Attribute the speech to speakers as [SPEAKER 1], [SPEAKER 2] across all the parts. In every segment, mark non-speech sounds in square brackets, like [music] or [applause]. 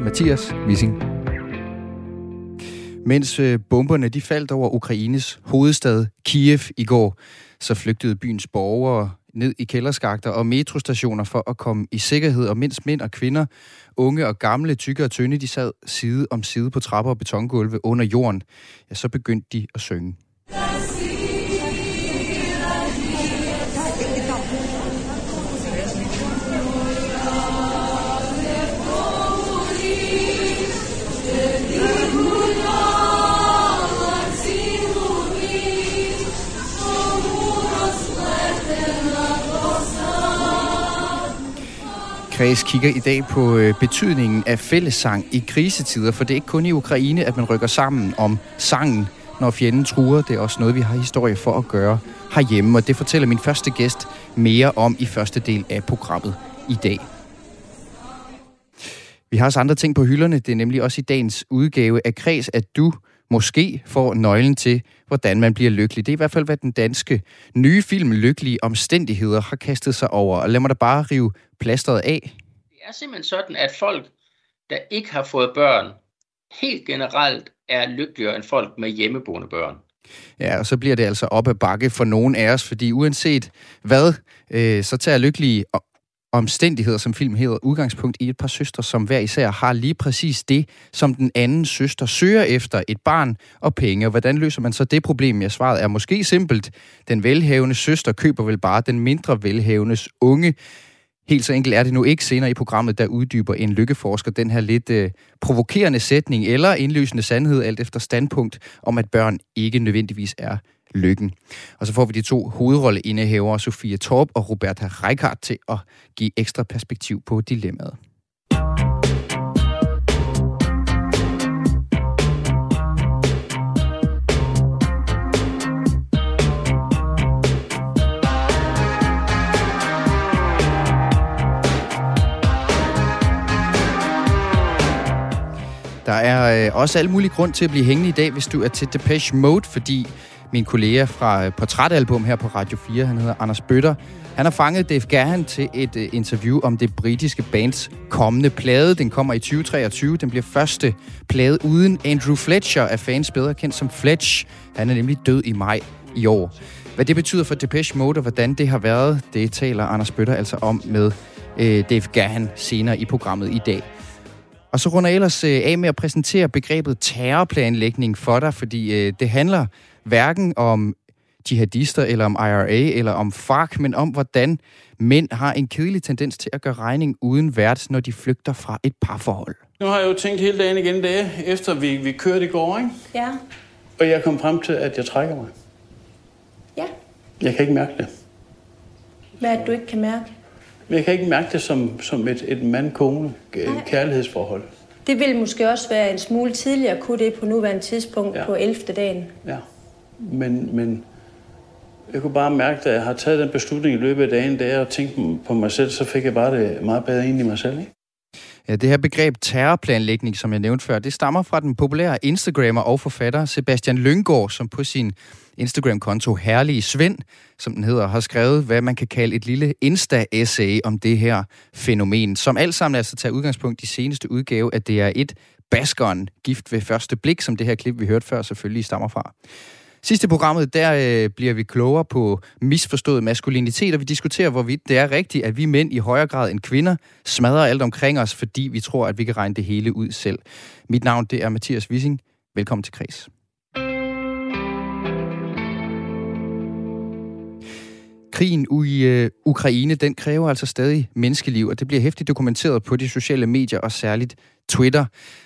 [SPEAKER 1] Mathias Wissing. Mens øh, bomberne de faldt over Ukraines hovedstad Kiev i går, så flygtede byens borgere ned i kælderskakter og metrostationer for at komme i sikkerhed, og mens mænd og kvinder, unge og gamle, tykke og tynde, de sad side om side på trapper og betongulve under jorden, ja, så begyndte de at synge. Kreds kigger i dag på øh, betydningen af fællessang i krisetider, for det er ikke kun i Ukraine, at man rykker sammen om sangen, når fjenden truer. Det er også noget, vi har historie for at gøre herhjemme, og det fortæller min første gæst mere om i første del af programmet i dag. Vi har også andre ting på hylderne. Det er nemlig også i dagens udgave af Kreds, at du måske får nøglen til, hvordan man bliver lykkelig. Det er i hvert fald, hvad den danske nye film Lykkelige Omstændigheder har kastet sig over. Og lad mig da bare rive plasteret af.
[SPEAKER 2] Det er simpelthen sådan, at folk, der ikke har fået børn, helt generelt er lykkeligere end folk med hjemmeboende børn.
[SPEAKER 1] Ja, og så bliver det altså op ad bakke for nogen af os, fordi uanset hvad, øh, så tager lykkelige omstændigheder, som film hedder, udgangspunkt i et par søstre, som hver især har lige præcis det, som den anden søster søger efter, et barn og penge. Og hvordan løser man så det problem? Jeg svaret er måske simpelt. Den velhavende søster køber vel bare den mindre velhavendes unge. Helt så enkelt er det nu ikke senere i programmet, der uddyber en lykkeforsker den her lidt øh, provokerende sætning eller indløsende sandhed, alt efter standpunkt, om at børn ikke nødvendigvis er lykken. Og så får vi de to hovedrolleindehavere, Sofie Torp og Roberta Reichardt, til at give ekstra perspektiv på dilemmaet. Der er øh, også alle mulige grund til at blive hængende i dag, hvis du er til Depeche Mode, fordi min kollega fra øh, Portrætalbum her på Radio 4, han hedder Anders Bøtter. Han har fanget Dave Gahan til et øh, interview om det britiske bands kommende plade. Den kommer i 2023. Den bliver første plade uden Andrew Fletcher, af fans bedre kendt som Fletch. Han er nemlig død i maj i år. Hvad det betyder for Depeche Mode og hvordan det har været, det taler Anders Bøtter altså om med øh, Dave Gahan senere i programmet i dag. Og så runder jeg ellers øh, af med at præsentere begrebet terrorplanlægning for dig, fordi øh, det handler hverken om jihadister, eller om IRA, eller om FARC, men om, hvordan mænd har en kedelig tendens til at gøre regning uden vært, når de flygter fra et parforhold.
[SPEAKER 3] Nu har jeg jo tænkt hele dagen igen det, efter vi, vi kørte i går, ikke?
[SPEAKER 4] Ja.
[SPEAKER 3] Og jeg kom frem til, at jeg trækker mig.
[SPEAKER 4] Ja.
[SPEAKER 3] Jeg kan ikke mærke det.
[SPEAKER 4] Hvad er det, du ikke kan mærke?
[SPEAKER 3] Jeg kan ikke mærke det som, som et, et mand-kone kærlighedsforhold.
[SPEAKER 4] Det ville måske også være en smule tidligere kunne det på nuværende tidspunkt ja. på 11. dagen.
[SPEAKER 3] Ja. Men, men jeg kunne bare mærke, at jeg har taget den beslutning i løbet af dagen, der og tænkt på mig selv, så fik jeg bare det meget bedre ind i mig selv. Ikke?
[SPEAKER 1] Ja, det her begreb terrorplanlægning, som jeg nævnte før, det stammer fra den populære Instagrammer og forfatter Sebastian Lyngård, som på sin Instagram-konto Herlige Svend, som den hedder, har skrevet, hvad man kan kalde et lille Insta-essay om det her fænomen, som alt sammen altså tager udgangspunkt i seneste udgave, af DR1, baskeren gift ved første blik, som det her klip, vi hørte før, selvfølgelig stammer fra. Sidste programmet, der øh, bliver vi klogere på misforstået maskulinitet, og vi diskuterer, hvorvidt det er rigtigt, at vi mænd i højere grad end kvinder smadrer alt omkring os, fordi vi tror, at vi kan regne det hele ud selv. Mit navn, det er Mathias Wissing. Velkommen til Kreds. Krigen i øh, Ukraine, den kræver altså stadig menneskeliv, og det bliver hæftigt dokumenteret på de sociale medier, og særligt Twitter.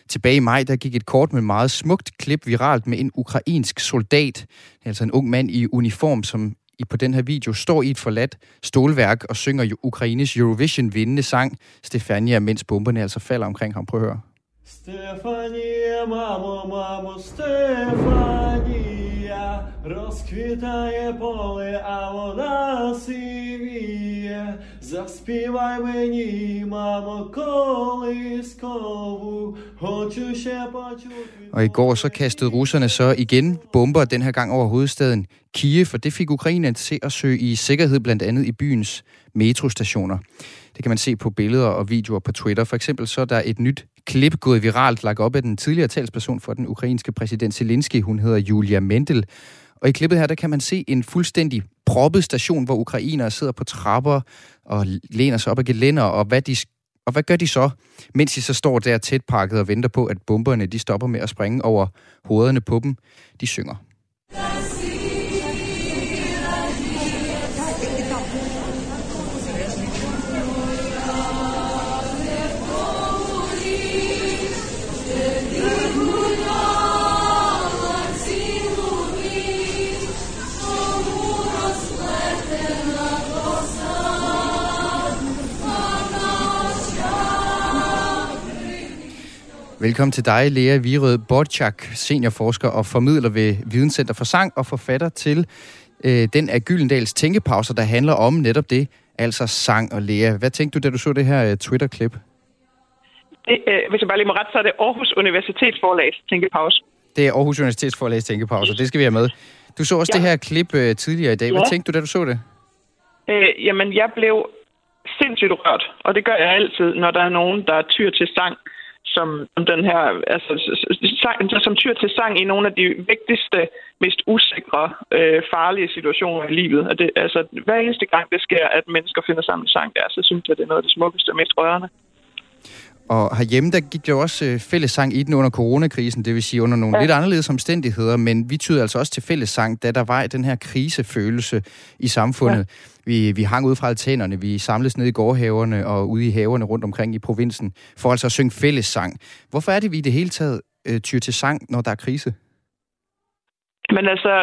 [SPEAKER 1] Tilbage i maj, der gik et kort med meget smukt klip viralt med en ukrainsk soldat, altså en ung mand i uniform, som i på den her video står i et forladt stålværk og synger Ukraines Eurovision vindende sang Stefania, mens bomberne altså falder omkring ham. Prøv at høre. Stefania, mamo, mamo, Stefania, розквітає поле, а вода сивіє. Заспівай мені, мамо, колискову, хочу ще почути. Og i går så kastede russerne så igen bomber, den her gang over hovedstaden Kiev, for det fik Ukraine til at søge i sikkerhed blandt andet i byens metrostationer. Det kan man se på billeder og videoer på Twitter. For eksempel så er der et nyt klip gået viralt, lagt op af den tidligere talsperson for den ukrainske præsident Zelensky. Hun hedder Julia Mendel. Og i klippet her, der kan man se en fuldstændig proppet station, hvor ukrainere sidder på trapper og læner sig op ad gelænder, og hvad de og hvad gør de så, mens de så står der tæt pakket og venter på, at bomberne de stopper med at springe over hovederne på dem? De synger. Velkommen til dig, Lea Virød Borchak, seniorforsker og formidler ved Videnscenter for Sang og forfatter til øh, den af Gyldendals tænkepauser, der handler om netop det, altså sang og Lea. Hvad tænkte du, da du så det her uh, Twitter-klip?
[SPEAKER 5] Det, øh, hvis jeg bare lige må rette, så er det Aarhus Universitetsforlags tænkepause.
[SPEAKER 1] Det er Aarhus Universitetsforlags tænkepause, det skal vi have med. Du så også ja. det her klip øh, tidligere i dag. Hvad ja. tænkte du, da du så det?
[SPEAKER 5] Øh, jamen, jeg blev sindssygt rørt, og det gør jeg altid, når der er nogen, der tyr til sang som, den her, altså, sang, som tyr til sang i nogle af de vigtigste, mest usikre, øh, farlige situationer i livet. Og det, altså, hver eneste gang det sker, at mennesker finder sammen sang der, så synes jeg, det er noget af det smukkeste og mest rørende.
[SPEAKER 1] Og herhjemme, der gik jo også øh, fællessang i den under coronakrisen, det vil sige under nogle ja. lidt anderledes omstændigheder, men vi tyder altså også til fællessang, da der var den her krisefølelse i samfundet. Ja. Vi, vi hang ud fra altanerne, vi samles ned i gårdhaverne og ude i haverne rundt omkring i provinsen, for altså at synge fællessang. Hvorfor er det, vi i det hele taget øh, tyr til sang, når der er krise?
[SPEAKER 5] Men altså,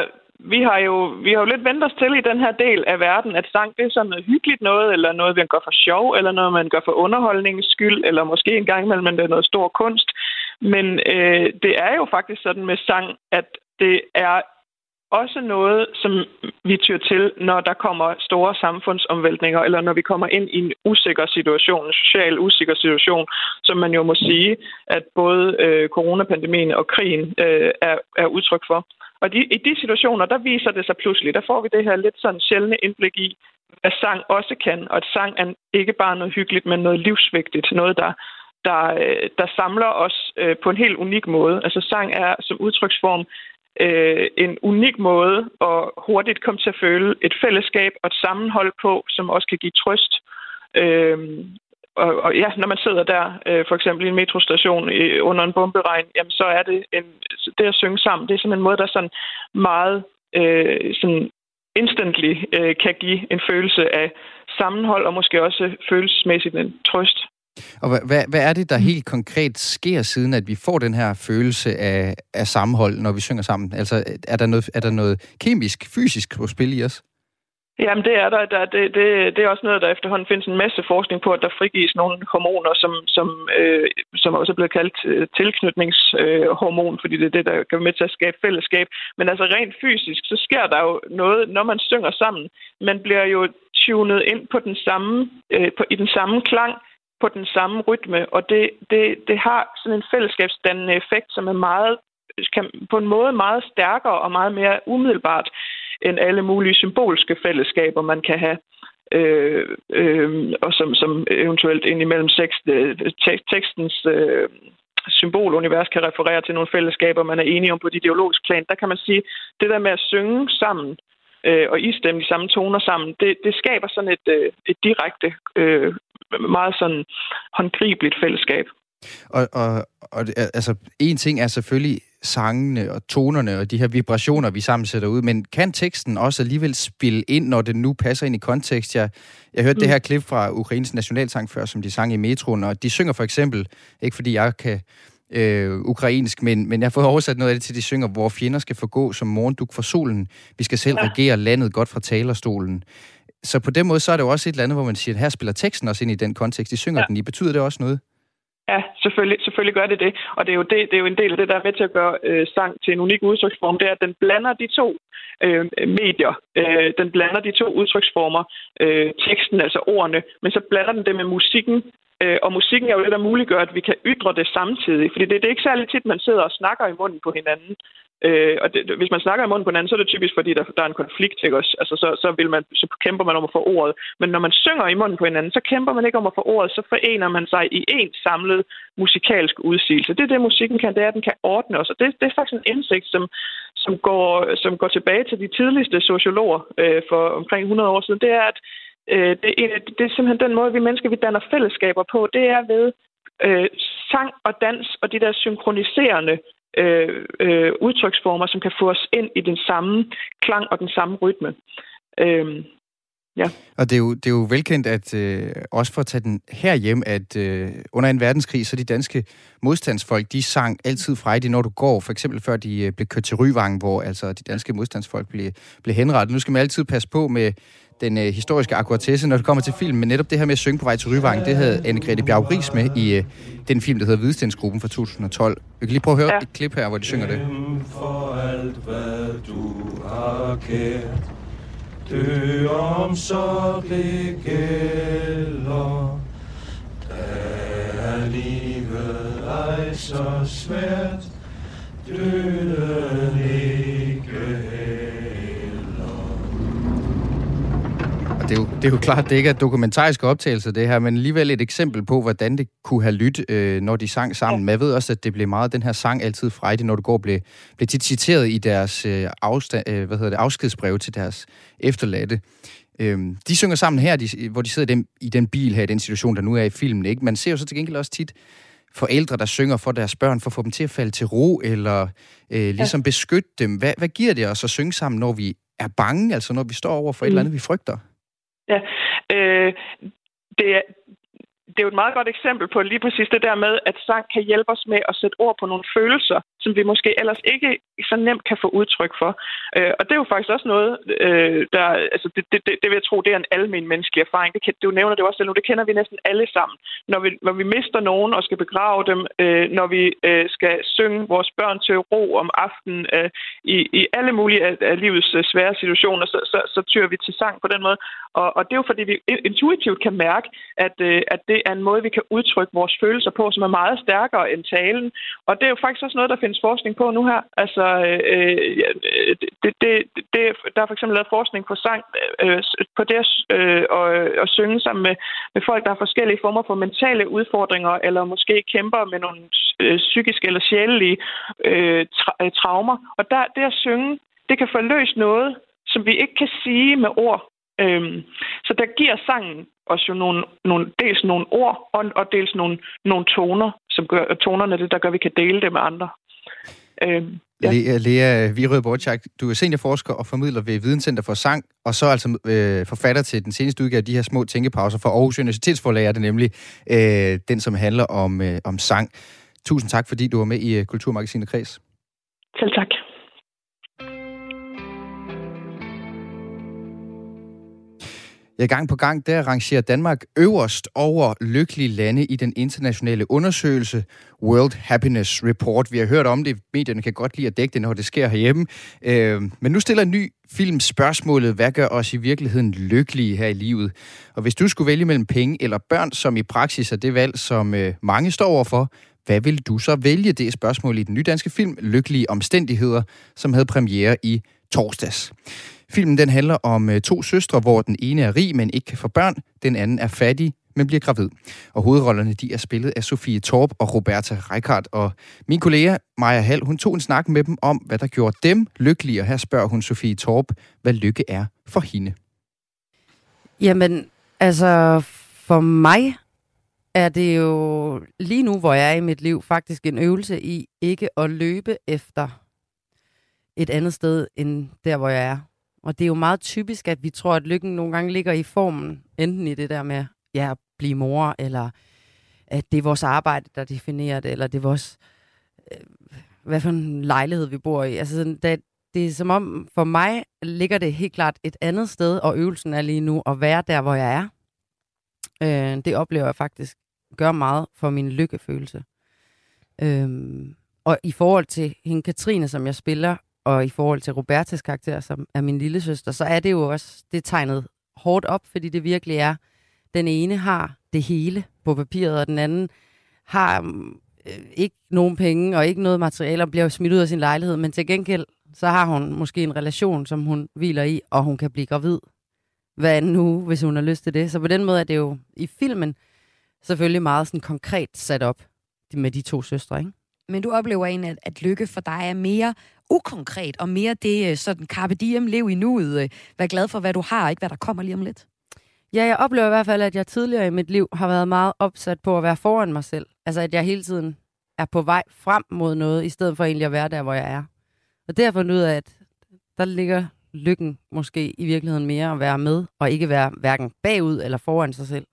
[SPEAKER 5] vi har jo vi har jo lidt vendt os til i den her del af verden, at sang det er sådan noget hyggeligt noget, eller noget, man gør for sjov, eller noget, man gør for underholdningens skyld, eller måske en gang imellem, det er noget stor kunst. Men øh, det er jo faktisk sådan med sang, at det er også noget, som vi tyr til, når der kommer store samfundsomvæltninger, eller når vi kommer ind i en usikker situation, en social usikker situation, som man jo må sige, at både øh, coronapandemien og krigen øh, er, er udtryk for. Og de, i de situationer, der viser det sig pludselig, der får vi det her lidt sådan sjældne indblik i, hvad sang også kan, og at sang er ikke bare noget hyggeligt, men noget livsvigtigt, noget, der, der, øh, der samler os øh, på en helt unik måde. Altså sang er som udtryksform øh, en unik måde at hurtigt komme til at føle et fællesskab og et sammenhold på, som også kan give trøst. Øh, og, og ja, når man sidder der, øh, for eksempel i en metrostation i, under en bomberegn, jamen så er det en, det at synge sammen, det er sådan en måde, der sådan meget øh, sådan instantly øh, kan give en følelse af sammenhold, og måske også følelsesmæssigt en trøst.
[SPEAKER 1] Og hvad, hvad, er det, der helt konkret sker, siden at vi får den her følelse af, af sammenhold, når vi synger sammen? Altså, er der noget, er der noget kemisk, fysisk på spil i os?
[SPEAKER 5] Jamen, det er der. der det, det, det er også noget, der efterhånden findes en masse forskning på, at der frigives nogle hormoner, som, som, øh, som også er blevet kaldt øh, tilknytningshormon, øh, fordi det er det, der kan være med til at skabe fællesskab. Men altså rent fysisk, så sker der jo noget, når man synger sammen. Man bliver jo tunet ind på den samme, øh, på, i den samme klang, på den samme rytme, og det, det, det har sådan en fællesskabsdannende effekt, som er meget kan på en måde meget stærkere og meget mere umiddelbart end alle mulige symbolske fællesskaber, man kan have. Øh, øh, og som, som eventuelt indimellem tekst, øh, tekstens øh, symbolunivers kan referere til nogle fællesskaber, man er enige om på et ideologisk plan. Der kan man sige, det der med at synge sammen øh, og istemme de samme toner sammen, det, det skaber sådan et, øh, et direkte, øh, meget sådan håndgribeligt fællesskab.
[SPEAKER 1] Og, og, og altså, en ting er selvfølgelig sangene og tonerne og de her vibrationer, vi sammen sætter ud, men kan teksten også alligevel spille ind, når det nu passer ind i kontekst? Jeg, jeg hørte mm. det her klip fra Ukraines nationalsang før, som de sang i metroen, og de synger for eksempel, ikke fordi jeg kan øh, ukrainsk, men, men jeg får [laughs] oversat noget af det til, de synger, hvor fjender skal forgå som morgenduk for solen. Vi skal selv ja. regere landet godt fra talerstolen. Så på den måde, så er det jo også et eller andet, hvor man siger, at her spiller teksten også ind i den kontekst. De synger ja. den i. Betyder det også noget?
[SPEAKER 5] Ja, selvfølgelig, selvfølgelig gør det det. Og det er, jo det, det er jo en del af det, der er med til at gøre øh, sang til en unik udtryksform. Det er, at den blander de to øh, medier. Øh, den blander de to udtryksformer. Øh, teksten, altså ordene. Men så blander den det med musikken, Øh, og musikken er jo det, der muliggør, at vi kan ytre det samtidig. Fordi det, det er ikke særlig tit, man sidder og snakker i munden på hinanden. Øh, og det, hvis man snakker i munden på hinanden, så er det typisk, fordi der, der er en konflikt, ikke også? Altså, så, så, vil man, så kæmper man om at få ordet. Men når man synger i munden på hinanden, så kæmper man ikke om at få ordet, så forener man sig i en samlet musikalsk udsigelse. Det er det, musikken kan, det er, at den kan ordne os. Og det, det er faktisk en indsigt, som, som, går, som går tilbage til de tidligste sociologer øh, for omkring 100 år siden. Det er, at øh, det, er, det er simpelthen den måde, vi mennesker vi danner fællesskaber på. Det er ved øh, sang og dans og de der synkroniserende øh, øh, udtryksformer, som kan få os ind i den samme klang og den samme rytme. Øh,
[SPEAKER 1] Ja. Og det er jo, det er jo velkendt, at øh, også for at tage den her hjem, at øh, under en verdenskrig, så de danske modstandsfolk, de sang altid frejdigt, når du går, for eksempel før de øh, blev kørt til Ryvang, hvor altså de danske modstandsfolk blev, blev henrettet. Nu skal man altid passe på med den øh, historiske akkuratesse, når det kommer til film, men netop det her med at synge på vej til Ryvang, det havde Anne-Grethe Bjav Ries med i øh, den film, der hedder Hvidstensgruppen fra 2012. Vi kan lige prøve at høre ja. et klip her, hvor de synger det. For alt, hvad du har kært, dø om så det gælder, er livet ej så svært, døden ikke det er, jo, det er jo klart, det ikke er dokumentariske optagelser, det her, men alligevel et eksempel på, hvordan det kunne have lyttet, øh, når de sang sammen. Men jeg ved også, at det blev meget, den her sang altid frejdig, når du går, blev, blev tit citeret i deres øh, afstand, øh, hvad hedder det, afskedsbrev til deres efterladte. Øh, de synger sammen her, de, hvor de sidder i den, i den bil her, i den situation, der nu er i filmen. Ikke? Man ser jo så til gengæld også tit forældre, der synger for deres børn, for at få dem til at falde til ro, eller øh, ligesom ja. beskytte dem. Hvad, hvad giver det os at synge sammen, når vi er bange, altså når vi står over for mm. et eller andet, vi frygter?
[SPEAKER 5] Ja, øh, det, er, det er jo et meget godt eksempel på lige præcis det der med, at sang kan hjælpe os med at sætte ord på nogle følelser, som vi måske ellers ikke så nemt kan få udtryk for. Øh, og det er jo faktisk også noget, øh, der, altså det, det, det, det vil jeg tro, det er en almen menneskelig erfaring. Det, kan, du nævner det også selv nu, det kender vi næsten alle sammen. Når vi, når vi mister nogen og skal begrave dem, øh, når vi øh, skal synge vores børn til ro om aftenen, øh, i, i alle mulige af, af livets øh, svære situationer, så, så, så tyrer vi til sang på den måde. Og, og det er jo fordi, vi intuitivt kan mærke, at, øh, at det er en måde, vi kan udtrykke vores følelser på, som er meget stærkere end talen. Og det er jo faktisk også noget, der findes forskning på nu her. Altså, øh, øh det, det, det, der er for eksempel lavet forskning på sang, øh, på det øh, og, og synge sammen med, med folk, der har forskellige former for mentale udfordringer, eller måske kæmper med nogle øh, psykiske eller sjælelige øh, tra- øh, traumer. Og der, det at synge, det kan forløse noget, som vi ikke kan sige med ord. Øhm, så der giver sangen os jo nogle, nogle, dels nogle ord og, og dels nogle, nogle toner, som gør, tonerne det, der gør, at vi kan dele det med andre.
[SPEAKER 1] Øhm, ja. Lea, Lea Virød Borchak, du er seniorforsker og formidler ved Videnscenter for Sang, og så altså øh, forfatter til den seneste udgave af de her små tænkepauser for Aarhus Universitetsforlag, er det nemlig øh, den, som handler om, øh, om sang. Tusind tak, fordi du var med i uh, Kulturmagasinet Kreds.
[SPEAKER 5] Selv tak.
[SPEAKER 1] Ja, gang på gang, der rangerer Danmark øverst over lykkelige lande i den internationale undersøgelse World Happiness Report. Vi har hørt om det, medierne kan godt lide at dække det, når det sker herhjemme. Øh, men nu stiller en ny film spørgsmålet, hvad gør os i virkeligheden lykkelige her i livet? Og hvis du skulle vælge mellem penge eller børn, som i praksis er det valg, som øh, mange står overfor, hvad vil du så vælge? Det er spørgsmålet i den nye danske film Lykkelige Omstændigheder, som havde premiere i torsdags. Filmen den handler om øh, to søstre, hvor den ene er rig, men ikke kan få børn. Den anden er fattig, men bliver gravid. Og hovedrollerne de er spillet af Sofie Torp og Roberta Reichardt. Og min kollega Maja Hall, hun tog en snak med dem om, hvad der gjorde dem lykkelige. Og her spørger hun Sofie Torp, hvad lykke er for hende.
[SPEAKER 6] Jamen, altså for mig er det jo lige nu, hvor jeg er i mit liv, faktisk en øvelse i ikke at løbe efter et andet sted end der, hvor jeg er. Og det er jo meget typisk, at vi tror, at lykken nogle gange ligger i formen, enten i det der med ja, at blive mor, eller at det er vores arbejde, der definerer det, eller det er vores, øh, hvad for en lejlighed vi bor i. Altså, det, det er som om, for mig ligger det helt klart et andet sted, og øvelsen er lige nu at være der, hvor jeg er. Øh, det oplever jeg faktisk gør meget for min lykkefølelse. Øh, og i forhold til hende Katrine, som jeg spiller, og i forhold til Robertas karakter, som er min lille søster, så er det jo også det tegnet hårdt op, fordi det virkelig er den ene har det hele på papiret, og den anden har mm, øh, ikke nogen penge og ikke noget materiale og bliver smidt ud af sin lejlighed, men til gengæld så har hun måske en relation, som hun hviler i, og hun kan blive gravid hver anden uge, hvis hun har lyst til det. Så på den måde er det jo i filmen selvfølgelig meget sådan konkret sat op med de to søstre, ikke?
[SPEAKER 7] Men du oplever egentlig, at, at lykke for dig er mere ukonkret, og mere det øh, sådan carpe diem, lev i nuet, øh, vær glad for, hvad du har, og ikke hvad der kommer lige om lidt.
[SPEAKER 6] Ja, jeg oplever i hvert fald, at jeg tidligere i mit liv har været meget opsat på at være foran mig selv. Altså, at jeg hele tiden er på vej frem mod noget, i stedet for egentlig at være der, hvor jeg er. Og derfor fundet ud af, at der ligger lykken måske i virkeligheden mere at være med, og ikke være hverken bagud eller foran sig selv.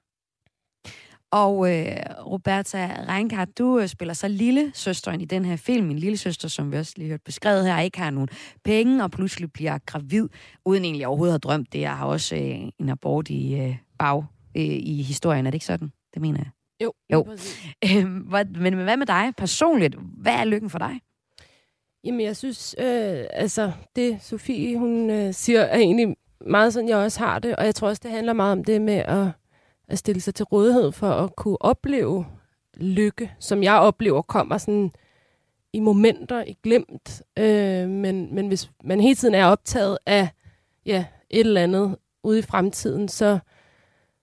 [SPEAKER 7] Og øh, Roberta Reinkart, du øh, spiller så lille søsteren i den her film. Min lille søster, som vi også lige hørt beskrevet her, ikke har nogen penge og pludselig bliver gravid, uden egentlig overhovedet at have drømt det. Jeg har også øh, en abort i øh, bag øh, i historien. Er det ikke sådan? Det mener jeg.
[SPEAKER 8] Jo.
[SPEAKER 7] jo. Øh, hvad, men hvad med dig personligt? Hvad er lykken for dig?
[SPEAKER 8] Jamen, jeg synes, øh, altså, det Sofie, hun øh, siger, er egentlig meget sådan, jeg også har det. Og jeg tror også, det handler meget om det med at at stille sig til rådighed for at kunne opleve lykke, som jeg oplever kommer sådan i momenter, i glemt. Øh, men, men hvis man hele tiden er optaget af ja, et eller andet ude i fremtiden, så,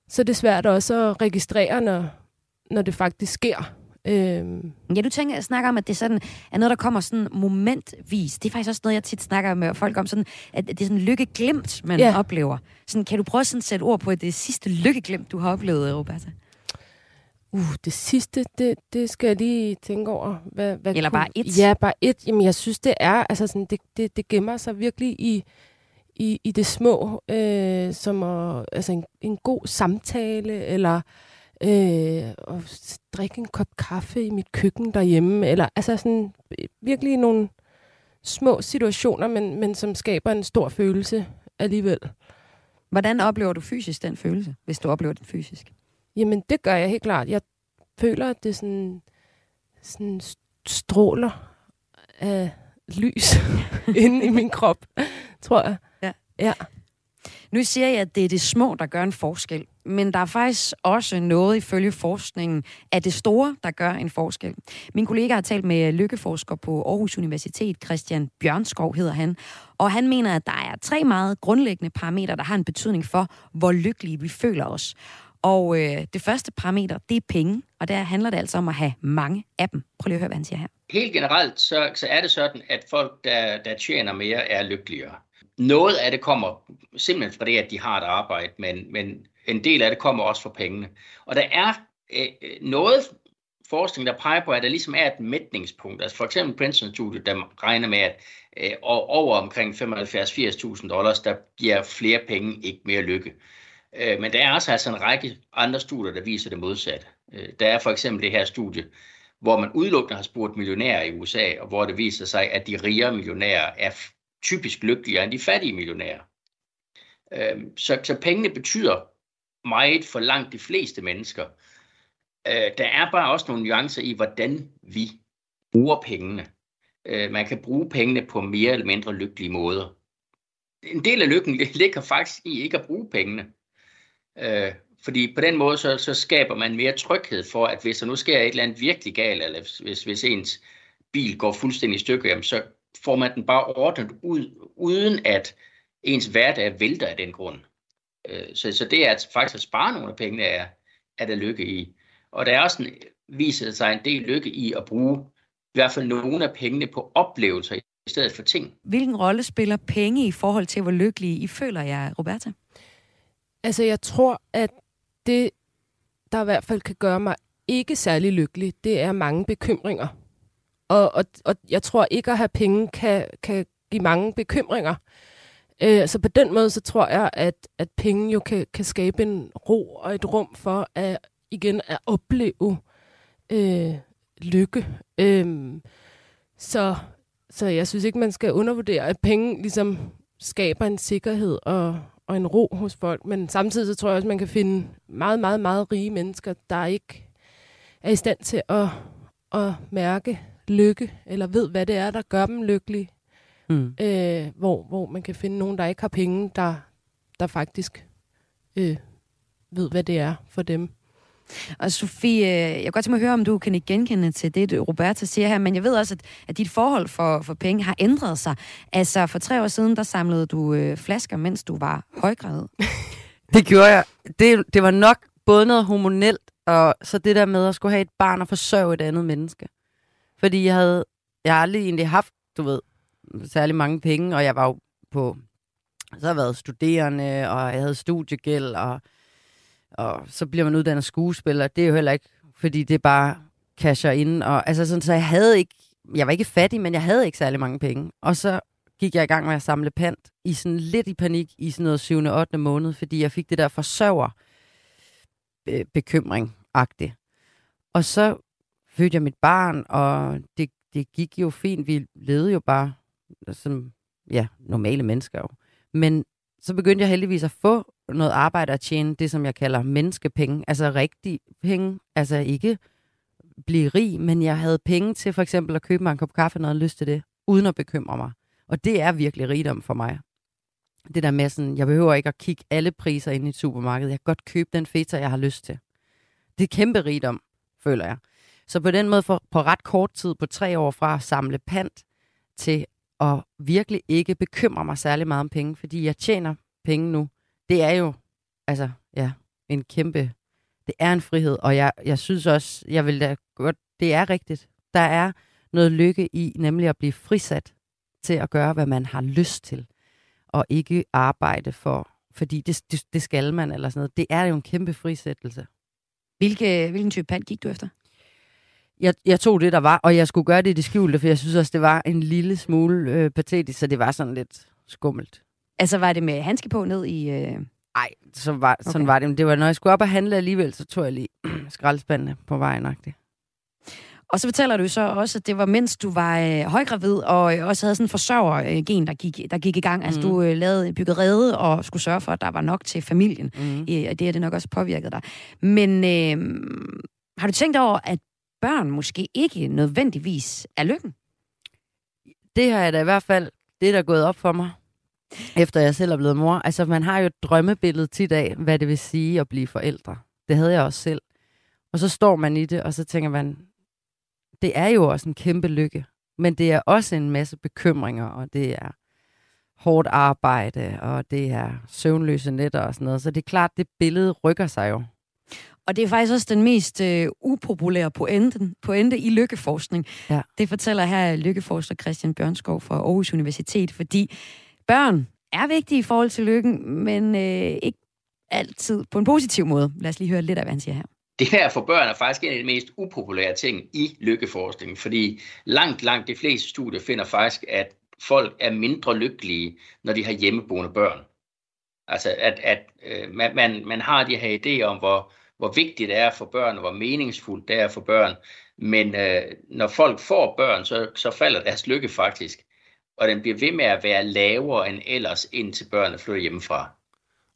[SPEAKER 8] så er det svært også at registrere, når, når det faktisk sker.
[SPEAKER 7] Øhm. Ja, du tænker, jeg snakker om, at det sådan, er noget, der kommer sådan momentvis. Det er faktisk også noget, jeg tit snakker med folk om, sådan, at det er sådan lykkeglemt, man ja. oplever. Sådan, kan du prøve at sætte ord på det sidste lykkeglemt, du har oplevet, Roberta?
[SPEAKER 8] Uh, det sidste, det, det skal jeg lige tænke over. Hvad, hvad
[SPEAKER 7] Eller kunne... bare et?
[SPEAKER 8] Ja, bare et. Jamen, jeg synes, det er, altså sådan, det, det, det gemmer sig virkelig i, i, i det små, øh, som at, altså en, en god samtale, eller øh, og drikke en kop kaffe i mit køkken derhjemme, eller altså sådan virkelig nogle små situationer, men, men som skaber en stor følelse alligevel.
[SPEAKER 7] Hvordan oplever du fysisk den følelse, hvis du oplever den fysisk?
[SPEAKER 8] Jamen, det gør jeg helt klart. Jeg føler, at det sådan, sådan stråler af lys [laughs] inde i min krop, tror jeg.
[SPEAKER 7] Ja.
[SPEAKER 8] ja.
[SPEAKER 7] Nu siger jeg, at det er det små, der gør en forskel. Men der er faktisk også noget ifølge forskningen af det store, der gør en forskel. Min kollega har talt med lykkeforsker på Aarhus Universitet, Christian Bjørnskov hedder han, og han mener, at der er tre meget grundlæggende parametre, der har en betydning for, hvor lykkelige vi føler os. Og øh, det første parameter, det er penge, og der handler det altså om at have mange af dem. Prøv lige at høre, hvad han siger her.
[SPEAKER 2] Helt generelt, så, så er det sådan, at folk, der, der tjener mere, er lykkeligere. Noget af det kommer simpelthen fra det, at de har et arbejde, men, men en del af det kommer også fra pengene. Og der er øh, noget forskning, der peger på, at der ligesom er et mætningspunkt. Altså for eksempel Princeton-studiet, der regner med, at øh, over omkring 75-80.000 dollars, der giver flere penge ikke mere lykke. Øh, men der er også altså en række andre studier, der viser det modsatte. Øh, der er for eksempel det her studie, hvor man udelukkende har spurgt millionærer i USA, og hvor det viser sig, at de rigere millionærer er typisk lykkeligere end de fattige millionærer. Øh, så, så pengene betyder meget for langt de fleste mennesker. Øh, der er bare også nogle nuancer i, hvordan vi bruger pengene. Øh, man kan bruge pengene på mere eller mindre lykkelige måder. En del af lykken [laughs] ligger faktisk i ikke at bruge pengene. Øh, fordi på den måde, så, så skaber man mere tryghed for, at hvis der nu sker et eller andet virkelig galt, eller hvis, hvis ens bil går fuldstændig i stykker, jamen, så får man den bare ordnet ud, uden at ens hverdag vælter af den grund. Øh, så, så det er at faktisk at spare nogle af pengene, er, er der lykke i. Og der er også en, viser sig en del lykke i at bruge i hvert fald nogle af pengene på oplevelser i stedet for ting.
[SPEAKER 7] Hvilken rolle spiller penge i forhold til, hvor lykkelige I føler jer, Roberta?
[SPEAKER 8] Altså, jeg tror, at det, der i hvert fald kan gøre mig ikke særlig lykkelig, det er mange bekymringer. Og, og, og jeg tror ikke at have penge kan, kan give mange bekymringer. Øh, så på den måde, så tror jeg, at, at penge jo kan, kan skabe en ro og et rum for at igen at opleve øh, lykke. Øh, så, så jeg synes ikke, man skal undervurdere, at penge ligesom skaber en sikkerhed og, og en ro hos folk. Men samtidig så tror jeg også, at man kan finde meget, meget, meget rige mennesker, der ikke er i stand til at, at mærke lykke, eller ved, hvad det er, der gør dem lykkelige. Mm. Øh, hvor, hvor man kan finde nogen, der ikke har penge, der, der faktisk øh, ved, hvad det er for dem.
[SPEAKER 7] Og Sofie, jeg kan godt tænke mig at høre, om du kan ikke genkende til det, Roberta siger her, men jeg ved også, at, at dit forhold for, for penge har ændret sig. Altså, for tre år siden, der samlede du øh, flasker, mens du var højgravid. [laughs]
[SPEAKER 6] det gjorde jeg. Det, det var nok både noget hormonelt, og så det der med at skulle have et barn og forsørge et andet menneske. Fordi jeg havde, jeg har aldrig egentlig haft, du ved, særlig mange penge, og jeg var jo på, så har jeg været studerende, og jeg havde studiegæld, og og så bliver man uddannet skuespiller. Det er jo heller ikke, fordi det bare casher ind. Og, altså sådan, så jeg havde ikke, jeg var ikke fattig, men jeg havde ikke særlig mange penge. Og så gik jeg i gang med at samle pant i sådan lidt i panik i sådan noget 7. og 8. måned, fordi jeg fik det der forsørger øh, bekymring-agtigt. Og så fødte jeg mit barn, og det, det gik jo fint. Vi levede jo bare som ja, normale mennesker jo. Men så begyndte jeg heldigvis at få noget arbejde at tjene det, som jeg kalder menneskepenge. Altså rigtig penge. Altså ikke blive rig, men jeg havde penge til for eksempel at købe mig en kop kaffe, når jeg havde lyst til det, uden at bekymre mig. Og det er virkelig rigdom for mig. Det der med sådan, jeg behøver ikke at kigge alle priser ind i supermarkedet. Jeg kan godt købe den feta, jeg har lyst til. Det er kæmpe rigdom, føler jeg. Så på den måde, for, på ret kort tid, på tre år fra at samle pant til at virkelig ikke bekymre mig særlig meget om penge, fordi jeg tjener penge nu. Det er jo, altså, ja, en kæmpe, det er en frihed, og jeg, jeg synes også, jeg vil da godt, det er rigtigt. Der er noget lykke i, nemlig at blive frisat til at gøre, hvad man har lyst til, og ikke arbejde for, fordi det, det, det skal man, eller sådan noget. Det er jo en kæmpe frisættelse.
[SPEAKER 7] Hvilke, hvilken type pant gik du efter?
[SPEAKER 6] Jeg, jeg tog det, der var, og jeg skulle gøre det i det skjulte, for jeg synes også, det var en lille smule øh, patetisk, så det var sådan lidt skummelt.
[SPEAKER 7] Altså var det med handske på ned i... Øh...
[SPEAKER 6] Nej, så var, okay. sådan var det. Men det var, når jeg skulle op og handle alligevel, så tog jeg lige [clears throat] skraldespandene på vejen. -agtigt.
[SPEAKER 7] Og så fortæller du så også, at det var mens du var øh, højgravid, og øh, også havde sådan en forsørgergen, der gik, der gik i gang. Altså mm. du øh, lavede byggerede og skulle sørge for, at der var nok til familien. Mm. Øh, og det er det nok også påvirket dig. Men øh, har du tænkt over, at børn måske ikke nødvendigvis er lykken?
[SPEAKER 6] Det har jeg da i hvert fald, det der er gået op for mig, efter jeg selv er blevet mor. Altså, man har jo et drømmebillede tit af, hvad det vil sige at blive forældre. Det havde jeg også selv. Og så står man i det, og så tænker man, det er jo også en kæmpe lykke. Men det er også en masse bekymringer, og det er hårdt arbejde, og det er søvnløse nætter og sådan noget. Så det er klart, det billede rykker sig jo.
[SPEAKER 7] Og det er faktisk også den mest øh, upopulære pointe, pointe i lykkeforskning. Ja. Det fortæller her lykkeforsker Christian Bjørnskov fra Aarhus Universitet, fordi børn er vigtige i forhold til lykken, men øh, ikke altid på en positiv måde. Lad os lige høre lidt af, hvad han siger her.
[SPEAKER 2] Det her for børn er faktisk en af de mest upopulære ting i lykkeforskningen, fordi langt, langt de fleste studier finder faktisk, at folk er mindre lykkelige, når de har hjemmeboende børn. Altså, at, at øh, man, man, man har de her idéer om, hvor, hvor vigtigt det er for børn, og hvor meningsfuldt det er for børn. Men øh, når folk får børn, så, så falder deres lykke faktisk. Og den bliver ved med at være lavere end ellers, indtil børnene flytter hjemmefra.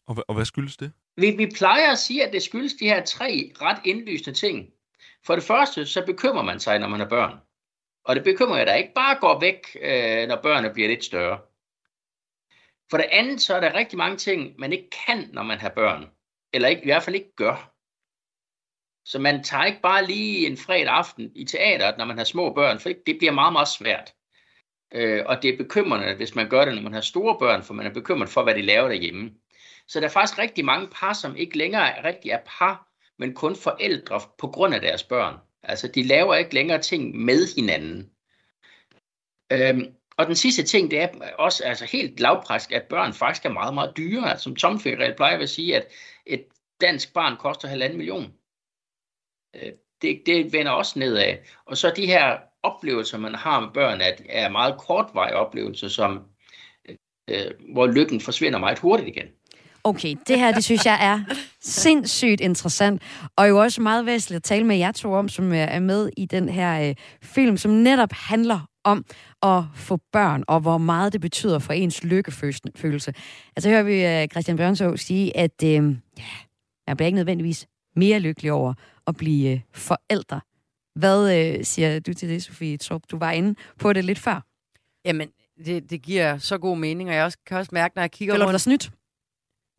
[SPEAKER 9] Og, og hvad skyldes det?
[SPEAKER 2] Vi, vi plejer at sige, at det skyldes de her tre ret indlysende ting. For det første, så bekymrer man sig, når man har børn. Og det bekymrer jeg, der ikke bare går væk, øh, når børnene bliver lidt større. For det andet, så er der rigtig mange ting, man ikke kan, når man har børn. Eller ikke, i hvert fald ikke gør. Så man tager ikke bare lige en fredag aften i teateret, når man har små børn, for det bliver meget, meget svært. Øh, og det er bekymrende, hvis man gør det, når man har store børn, for man er bekymret for, hvad de laver derhjemme. Så der er faktisk rigtig mange par, som ikke længere rigtig er par, men kun forældre på grund af deres børn. Altså, de laver ikke længere ting med hinanden. Øhm, og den sidste ting, det er også altså helt lavpræsk, at børn faktisk er meget, meget dyre. Altså, som Tom Ferrell plejer at sige, at et dansk barn koster halvanden million. Øh, det, det vender også nedad. Og så de her oplevelser, man har med børn, at er meget kortvarige oplevelser, som, øh, øh, hvor lykken forsvinder meget hurtigt igen.
[SPEAKER 7] Okay, det her, det synes jeg er sindssygt interessant, og jo også meget væsentligt at tale med jer to om, som er med i den her øh, film, som netop handler om at få børn, og hvor meget det betyder for ens lykkefølelse. Altså hører vi øh, Christian Bjørnsov sige, at øh, ja, jeg bliver ikke nødvendigvis mere lykkelig over at blive øh, forældre. Hvad øh, siger du til det, Sofie Trup? Du var inde på det lidt før.
[SPEAKER 6] Jamen, det, det giver så god mening, og jeg også, kan også mærke, når jeg kigger
[SPEAKER 7] Føler rundt... du dig snydt?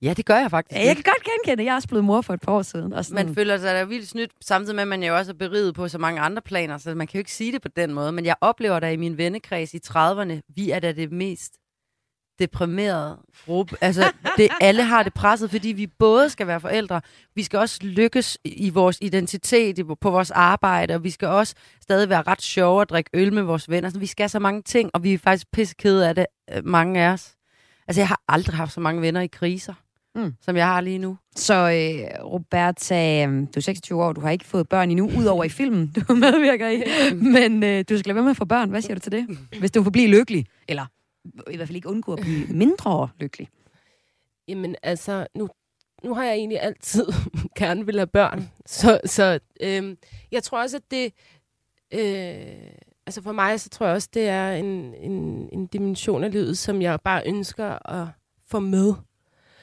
[SPEAKER 6] Ja, det gør jeg faktisk.
[SPEAKER 7] Ja, jeg kan godt genkende det. Jeg er også blevet mor for et par år siden. Og sådan,
[SPEAKER 6] Man føler sig da vildt snydt, samtidig med, at man jo også er beriget på så mange andre planer, så man kan jo ikke sige det på den måde. Men jeg oplever da i min vennekreds i 30'erne, vi er da det mest deprimerede gruppe. Altså, det, alle har det presset, fordi vi både skal være forældre, vi skal også lykkes i vores identitet, på vores arbejde, og vi skal også stadig være ret sjove og drikke øl med vores venner. Så vi skal så mange ting, og vi er faktisk pissekede af det, øh, mange af os. Altså, jeg har aldrig haft så mange venner i kriser,
[SPEAKER 7] Mm.
[SPEAKER 6] mm. som jeg har lige nu.
[SPEAKER 7] Så øh, Roberta, øh, du er 26 år, du har ikke fået børn endnu, udover i filmen, du [laughs] medvirker i. [laughs] Men øh, du skal lade være med at få børn. Hvad siger du til det? Hvis du vil blive lykkelig. Eller i hvert fald ikke undgå at blive mindre lykkelig.
[SPEAKER 8] Jamen altså, nu, nu har jeg egentlig altid [laughs] gerne vil have børn. Så, så øhm, jeg tror også, at det... Øh, altså for mig, så tror jeg også, det er en, en, en dimension af livet, som jeg bare ønsker at få med.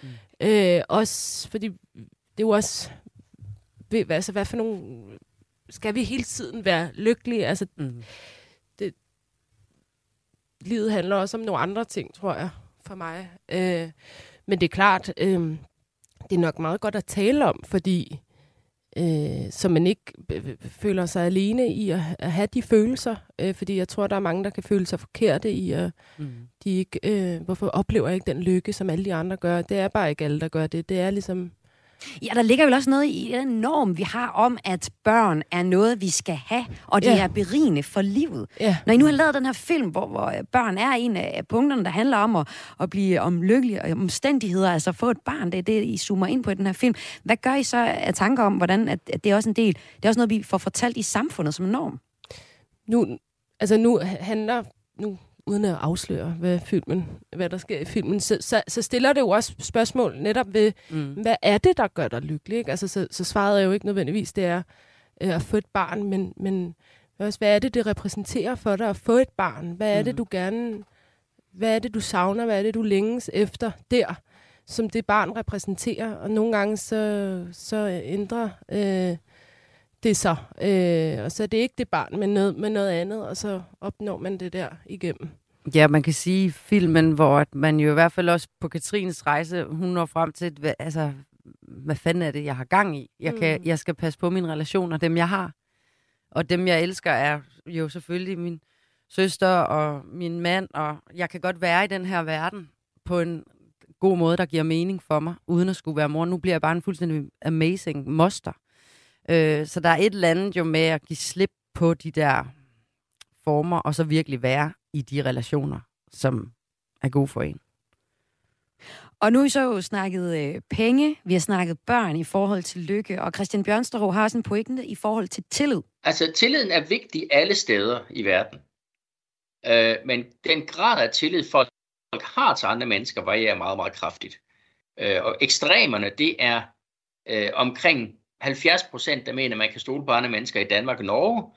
[SPEAKER 8] Mm. Øh, også fordi det er jo også... ved- Altså, hvad for nogle... Skal vi hele tiden være lykkelige? Altså,
[SPEAKER 6] Mm.
[SPEAKER 8] Livet handler også om nogle andre ting, tror jeg, for mig. Øh, men det er klart, øh, det er nok meget godt at tale om, fordi øh, så man ikke føler sig alene i at, at have de følelser. Øh, fordi jeg tror, der er mange, der kan føle sig forkerte i, at
[SPEAKER 6] Mm.
[SPEAKER 8] de ikke, øh, hvorfor oplever jeg ikke den lykke, som alle de andre gør. Det er bare ikke alle, der gør det. Det er ligesom...
[SPEAKER 7] Ja, der ligger vel også noget i den norm, vi har om, at børn er noget, vi skal have, og det
[SPEAKER 8] Ja.
[SPEAKER 7] er berigende for livet.
[SPEAKER 8] Ja.
[SPEAKER 7] Når I nu har lavet den her film, hvor, hvor øh, børn er en af punkterne, der handler om at, at blive om lykkelige og omstændigheder, altså få et barn, det er det, I zoomer ind på i den her film. Hvad gør I så af tanker om, hvordan at, at det er også en del, det er også noget, vi får fortalt i samfundet som en norm?
[SPEAKER 8] Nu, altså nu handler, nu uden at afsløre, hvad, filmen, hvad der sker i filmen, så, så, så stiller det jo også spørgsmål netop ved,
[SPEAKER 6] Mm.
[SPEAKER 8] hvad er det, der gør dig lykkelig? Ikke? Altså, så, så svaret er jo ikke nødvendigvis, det er øh, at få et barn, men, men også, hvad er det, det repræsenterer for dig at få et barn? Hvad er det,
[SPEAKER 6] Mhm.
[SPEAKER 8] du gerne... Hvad er det, du savner? Hvad er det, du længes efter der, som det barn repræsenterer? Og nogle gange, så, så ændrer øh, det så. Øh, og så er det ikke det barn, men noget, men noget andet, og så opnår man det der igennem.
[SPEAKER 6] Ja, man kan sige filmen, hvor at man jo i hvert fald også på Katrines rejse, hun når frem til, hvad- altså, hvad fanden er det, jeg har gang i? Jeg, kan,
[SPEAKER 8] Mm.
[SPEAKER 6] jeg skal passe på mine relationer, dem jeg har. Og dem, jeg elsker, er jo selvfølgelig min søster og min mand, og jeg kan godt være i den her verden på en god måde, der giver mening for mig, uden at skulle være mor. Nu bliver jeg bare en fuldstændig amazing moster. Øh, så der er et eller andet jo med at give slip på de der former, og så virkelig være i de relationer, som er gode for en.
[SPEAKER 7] Og nu har vi så jo snakket øh, penge, vi har snakket børn i forhold til lykke, og Christian Bjørnsterov har også en pointe i forhold til tillid.
[SPEAKER 2] Altså, tilliden er vigtig alle steder i verden. Øh, men den grad af tillid, folk har til andre mennesker, varierer meget, meget kraftigt. Øh, og ekstremerne, det er øh, omkring 70 procent, der mener, at man kan stole på andre mennesker i Danmark og Norge,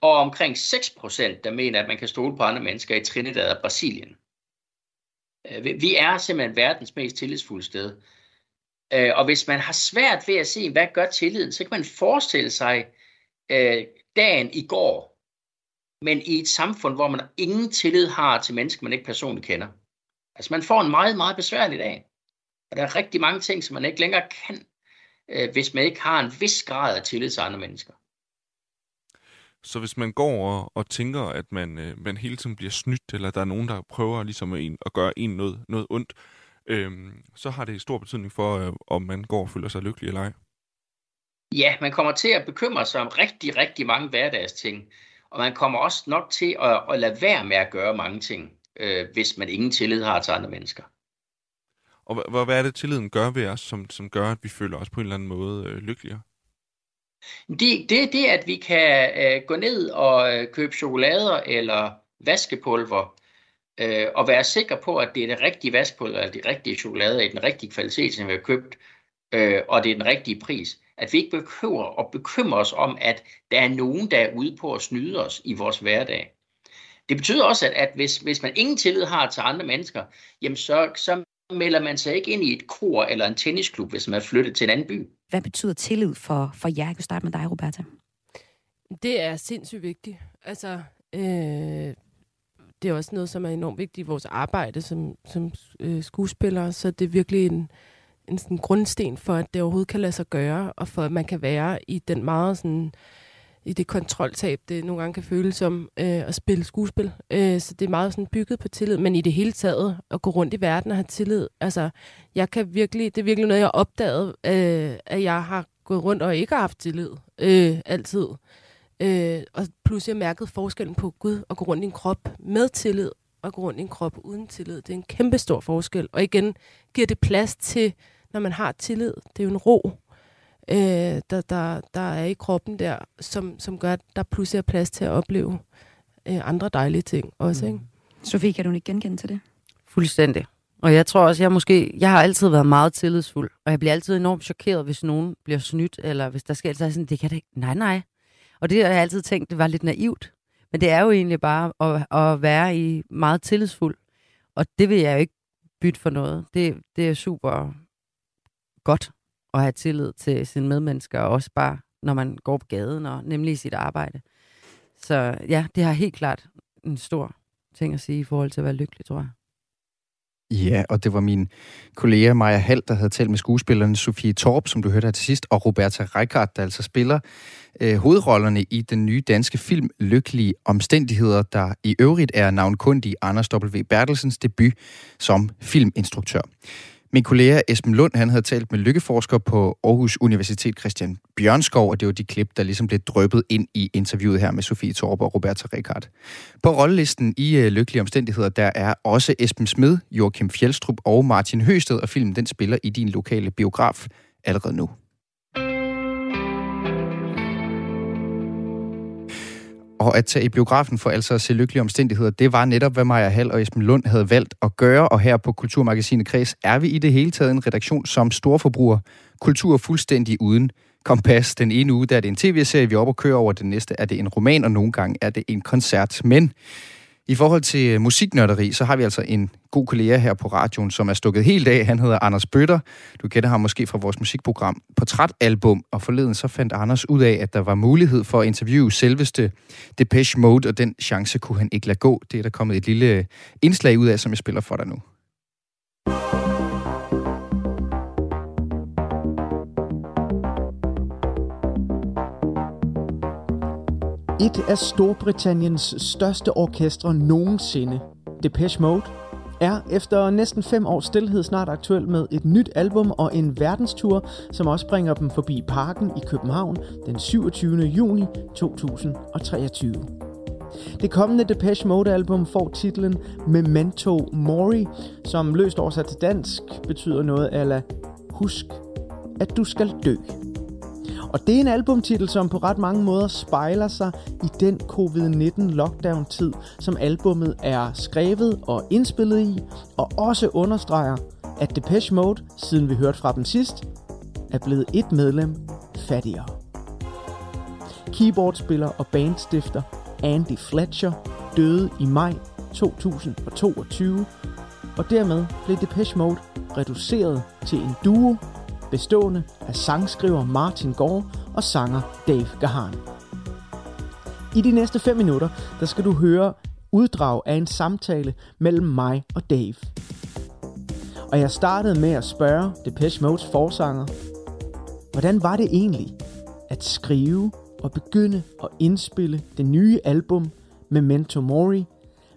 [SPEAKER 2] og omkring 6 procent, der mener, at man kan stole på andre mennesker i Trinidad og Brasilien. Øh, vi- er simpelthen verdens mest tillidsfulde sted. Øh, og hvis man har svært ved at se, hvad gør tilliden, så kan man forestille sig øh, dagen i går, men i et samfund, hvor man ingen tillid har til mennesker, man ikke personligt kender. Altså man får en meget, meget besværlig dag. Og der er rigtig mange ting, som man ikke længere kan, øh, hvis man ikke har en vis grad af tillid til andre mennesker.
[SPEAKER 9] Så hvis man går og, og tænker, at man, øh, man hele tiden bliver snydt, eller der er nogen, der prøver ligesom at, en, at gøre en noget, noget ondt, øh, så har det stor betydning for, øh, om man går og føler sig lykkelig eller ej.
[SPEAKER 2] Ja, man kommer til at bekymre sig om rigtig, rigtig mange hverdagsting. Og man kommer også nok til at, at lade være med at gøre mange ting, øh, hvis man ingen tillid har til andre mennesker.
[SPEAKER 9] Og hvad, hvad er det, tilliden gør ved os, som, som gør, at vi føler os på en eller anden måde øh, lykkeligere?
[SPEAKER 2] Det, det er det, at vi kan øh, gå ned og øh, købe chokolader eller vaskepulver, øh, og være sikre på, at det er det rigtige vaskepulver, eller det rigtige chokolade, i den rigtige kvalitet, som vi har købt, øh, og det er den rigtige pris. At vi ikke behøver at bekymre os om, at der er nogen, der er ude på at snyde os i vores hverdag. Det betyder også, at, at hvis, hvis man ingen tillid har til andre mennesker, jamen så, så melder man sig ikke ind i et kor eller en tennisklub, hvis man er flyttet til en anden by.
[SPEAKER 7] Hvad betyder tillid for, for jer? Jeg kan starte med dig, Roberta.
[SPEAKER 8] Det er sindssygt vigtigt. Altså, øh, det er også noget, som er enormt vigtigt i vores arbejde som, som øh, skuespillere, så det er virkelig en, en sådan grundsten for, at det overhovedet kan lade sig gøre, og for at man kan være i den meget sådan, i det kontroltab, det nogle gange kan føles som øh, at spille skuespil. Øh, så det er meget sådan bygget på tillid, men i det hele taget at gå rundt i verden og have tillid. Altså, jeg kan virkelig, det er virkelig noget, jeg har opdaget, øh, at jeg har gået rundt og ikke har haft tillid øh, altid. Øh, og pludselig har jeg mærket forskellen på Gud at gå rundt i en krop med tillid og gå rundt i en krop uden tillid. Det er en kæmpe stor forskel. Og igen giver det plads til, når man har tillid. Det er jo en ro, øh, der, der, der er i kroppen der, som, som gør, at der pludselig er plads til at opleve øh, andre dejlige ting også. Mm. Ikke?
[SPEAKER 7] Sofie, kan du ikke genkende til det?
[SPEAKER 6] Fuldstændig. Og jeg tror også, jeg måske, jeg har altid været meget tillidsfuld, og jeg bliver altid enormt chokeret, hvis nogen bliver snydt, eller hvis der sker sådan, det kan det ikke. Nej, nej. Og det har jeg altid tænkt, det var lidt naivt. Men det er jo egentlig bare at, at være i meget tillidsfuld. Og det vil jeg jo ikke bytte for noget. Det, det er super godt at have tillid til sine medmennesker, og også bare, når man går på gaden, og nemlig i sit arbejde. Så ja, det har helt klart en stor ting at sige i forhold til at være lykkelig, tror jeg.
[SPEAKER 1] Ja, og det var min kollega Maja Hall, der havde talt med skuespillerne Sofie Torp, som du hørte her til sidst, og Roberta Reichardt, der altså spiller øh, hovedrollerne i den nye danske film Lykkelige Omstændigheder, der i øvrigt er navnkundig Anders W. Bertelsens debut som filminstruktør. Min kollega Esben Lund, han havde talt med lykkeforsker på Aarhus Universitet Christian Bjørnskov, og det var de klip, der ligesom blev drøbet ind i interviewet her med Sofie Torp og Roberta Rikard. På rollelisten i uh, Lykkelige Omstændigheder, der er også Esben Smed, Joachim Fjeldstrup og Martin Høsted, og filmen den spiller i din lokale biograf allerede nu. Og at tage i biografen for altså at se lykkelige omstændigheder, det var netop, hvad Maja Hall og Esben Lund havde valgt at gøre. Og her på Kulturmagasinet Kreds er vi i det hele taget en redaktion som storforbruger. Kultur fuldstændig uden kompas. Den ene uge der er det en tv-serie, vi er oppe og kører over. Den næste er det en roman, og nogle gange er det en koncert. Men i forhold til øh, musiknørderi, så har vi altså en god kollega her på radioen, som er stukket helt af. Han hedder Anders Bøtter. Du kender ham måske fra vores musikprogram Portrætalbum. Og forleden så fandt Anders ud af, at der var mulighed for at interviewe selveste Depeche Mode, og den chance kunne han ikke lade gå. Det er der kommet et lille øh, indslag ud af, som jeg spiller for dig nu.
[SPEAKER 10] Et af Storbritanniens største orkestre nogensinde, Depeche Mode, er efter næsten fem års stillhed snart aktuel med et nyt album og en verdenstur, som også bringer dem forbi parken i København den 27. juni 2023. Det kommende Depeche Mode album får titlen Memento Mori, som løst oversat til dansk betyder noget ala Husk, at du skal dø. Og det er en albumtitel, som på ret mange måder spejler sig i den covid-19 lockdown-tid, som albummet er skrevet og indspillet i, og også understreger, at Depeche Mode, siden vi hørte fra dem sidst, er blevet et medlem fattigere. Keyboardspiller og bandstifter Andy Fletcher døde i maj 2022, og dermed blev Depeche Mode reduceret til en duo bestående af sangskriver Martin Gore og sanger Dave Gahan. I de næste 5 minutter, der skal du høre uddrag af en samtale mellem mig og Dave. Og jeg startede med at spørge Depeche Modes forsanger, hvordan var det egentlig at skrive og begynde at indspille det nye album Memento Mori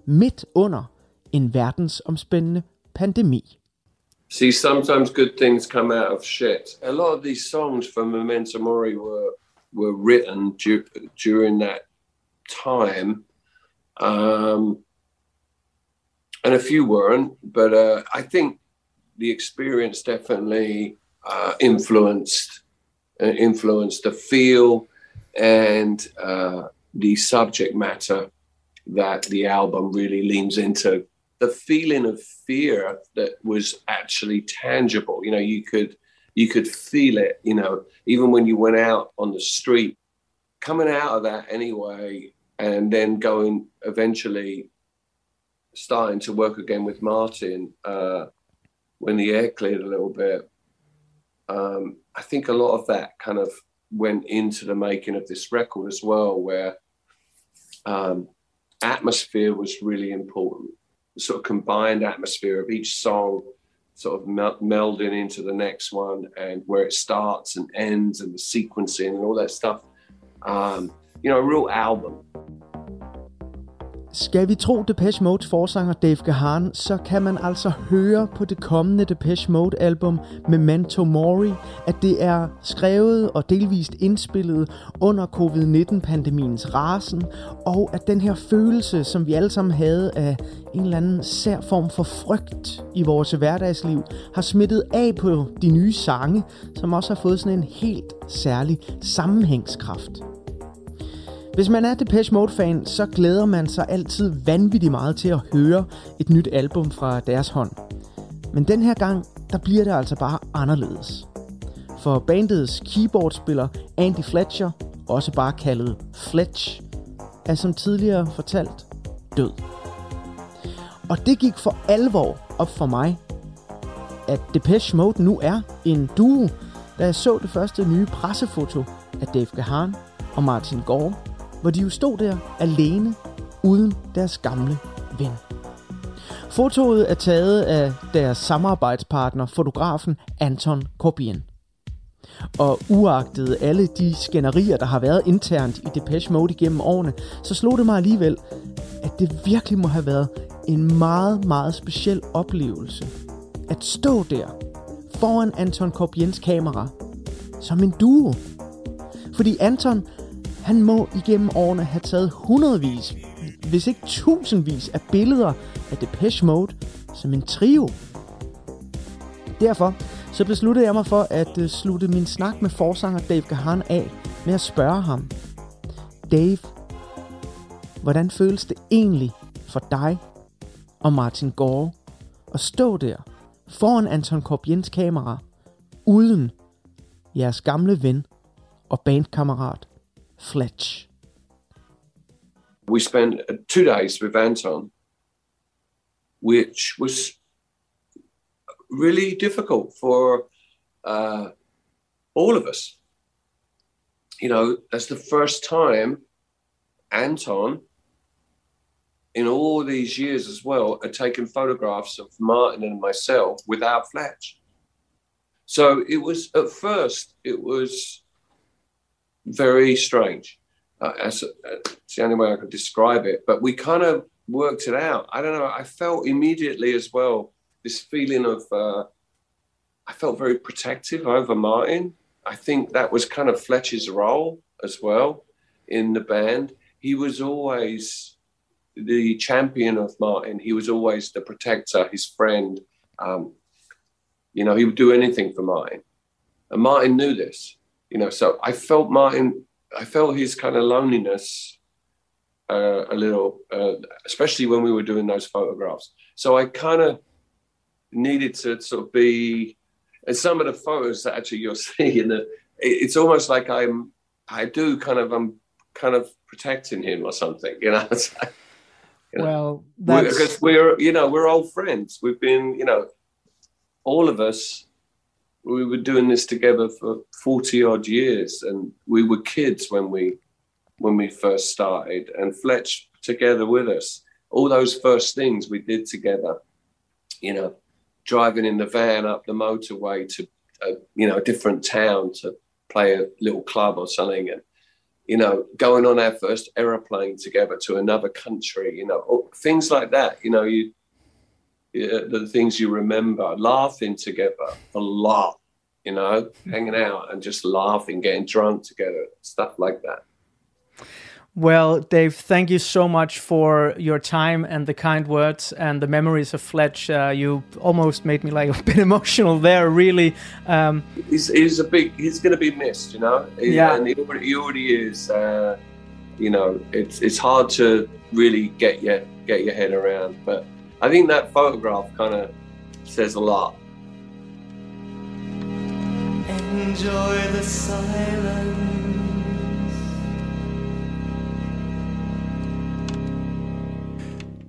[SPEAKER 10] midt under en verdensomspændende pandemi.
[SPEAKER 11] See, sometimes good things come out of shit. A lot of these songs for Memento Mori were were written du- during that time, um, and a few weren't. But uh, I think the experience definitely uh, influenced uh, influenced the feel and uh, the subject matter that the album really leans into the feeling of fear that was actually tangible. You know, you could you could feel it. You know, even when you went out on the street, coming out of that anyway, and then going eventually starting to work again with Martin uh, when the air cleared a little bit. Um, I think a lot of that kind of went into the making of this record as well, where um, atmosphere was really important sort of combined atmosphere of each song sort of melding into the next one and where it starts and ends and the sequencing and all that stuff. Um, you know, a real album.
[SPEAKER 10] Skal vi tro Depeche Modes forsanger Dave Gahan, så kan man altså høre på det kommende Depeche Mode album Memento Mori, at det er skrevet og delvist indspillet under covid-19-pandemiens rasen, og at den her følelse, som vi alle sammen havde af en eller anden sær form for frygt i vores hverdagsliv, har smittet af på de nye sange, som også har fået sådan en helt særlig sammenhængskraft. Hvis man er Depeche Mode-fan, så glæder man sig altid vanvittigt meget til at høre et nyt album fra deres hånd. Men den her gang, der bliver det altså bare anderledes. For bandets keyboardspiller Andy Fletcher, også bare kaldet Fletch, er som tidligere fortalt død. Og det gik for alvor op for mig, at Depeche Mode nu er en duo, da jeg så det første nye pressefoto af Dave Gahan og Martin Gore hvor de jo stod der alene uden deres gamle ven. Fotoet er taget af deres samarbejdspartner, fotografen Anton Corbijn. Og uagtet alle de skænderier, der har været internt i Depeche Mode igennem årene, så slog det mig alligevel, at det virkelig må have været en meget, meget speciel oplevelse. At stå der foran Anton Corbiens kamera som en duo. Fordi Anton han må igennem årene have taget hundredvis, hvis ikke tusindvis af billeder af Depeche Mode som en trio. Derfor så besluttede jeg mig for at øh, slutte min snak med forsanger Dave Gahan af med at spørge ham. Dave, hvordan føles det egentlig for dig og Martin Gore at stå der foran Anton Korbjens kamera, uden jeres gamle ven og bandkammerat Fletch.
[SPEAKER 11] We spent two days with Anton, which was really difficult for uh, all of us. You know, that's the first time Anton, in all these years as well, had taken photographs of Martin and myself without Fletch. So it was at first, it was very strange. Uh, as, uh, it's the only way I could describe it. But we kind of worked it out. I don't know. I felt immediately as well this feeling of uh, I felt very protective over Martin. I think that was kind of Fletcher's role as well in the band. He was always the champion of Martin. He was always the protector, his friend. Um, you know, he would do anything for Martin. And Martin knew this you know, so I felt Martin, I felt his kind of loneliness uh, a little, uh, especially when we were doing those photographs. So I kind of needed to sort of be, and some of the photos that actually you're [laughs] seeing, the, it's almost like I'm, I do kind of, I'm kind of protecting him or something, you know. [laughs]
[SPEAKER 10] you know
[SPEAKER 11] well, because we're, you know, we're old friends. We've been, you know, all of us we were doing this together for 40 odd years and we were kids when we when we first started and fletch together with us. All those first things we did together you know driving in the van up the motorway to a, you know a different town to play a little club or something and you know going on our first aeroplane together to another country you know things like that you know you the things you remember, laughing together a lot, you know, hanging out and just laughing, getting drunk together, stuff like that.
[SPEAKER 10] Well, Dave, thank you so much for your time and the kind words and the memories of Fletch. Uh, you almost made me like [laughs] a bit emotional there, really. Um,
[SPEAKER 11] he's, he's a big, he's going to be missed, you know?
[SPEAKER 10] Yeah.
[SPEAKER 11] And he already, he already is. Uh, you know, it's, it's hard to really get your, get your head around, but I think that photograph kind of says a lot. Enjoy the silence.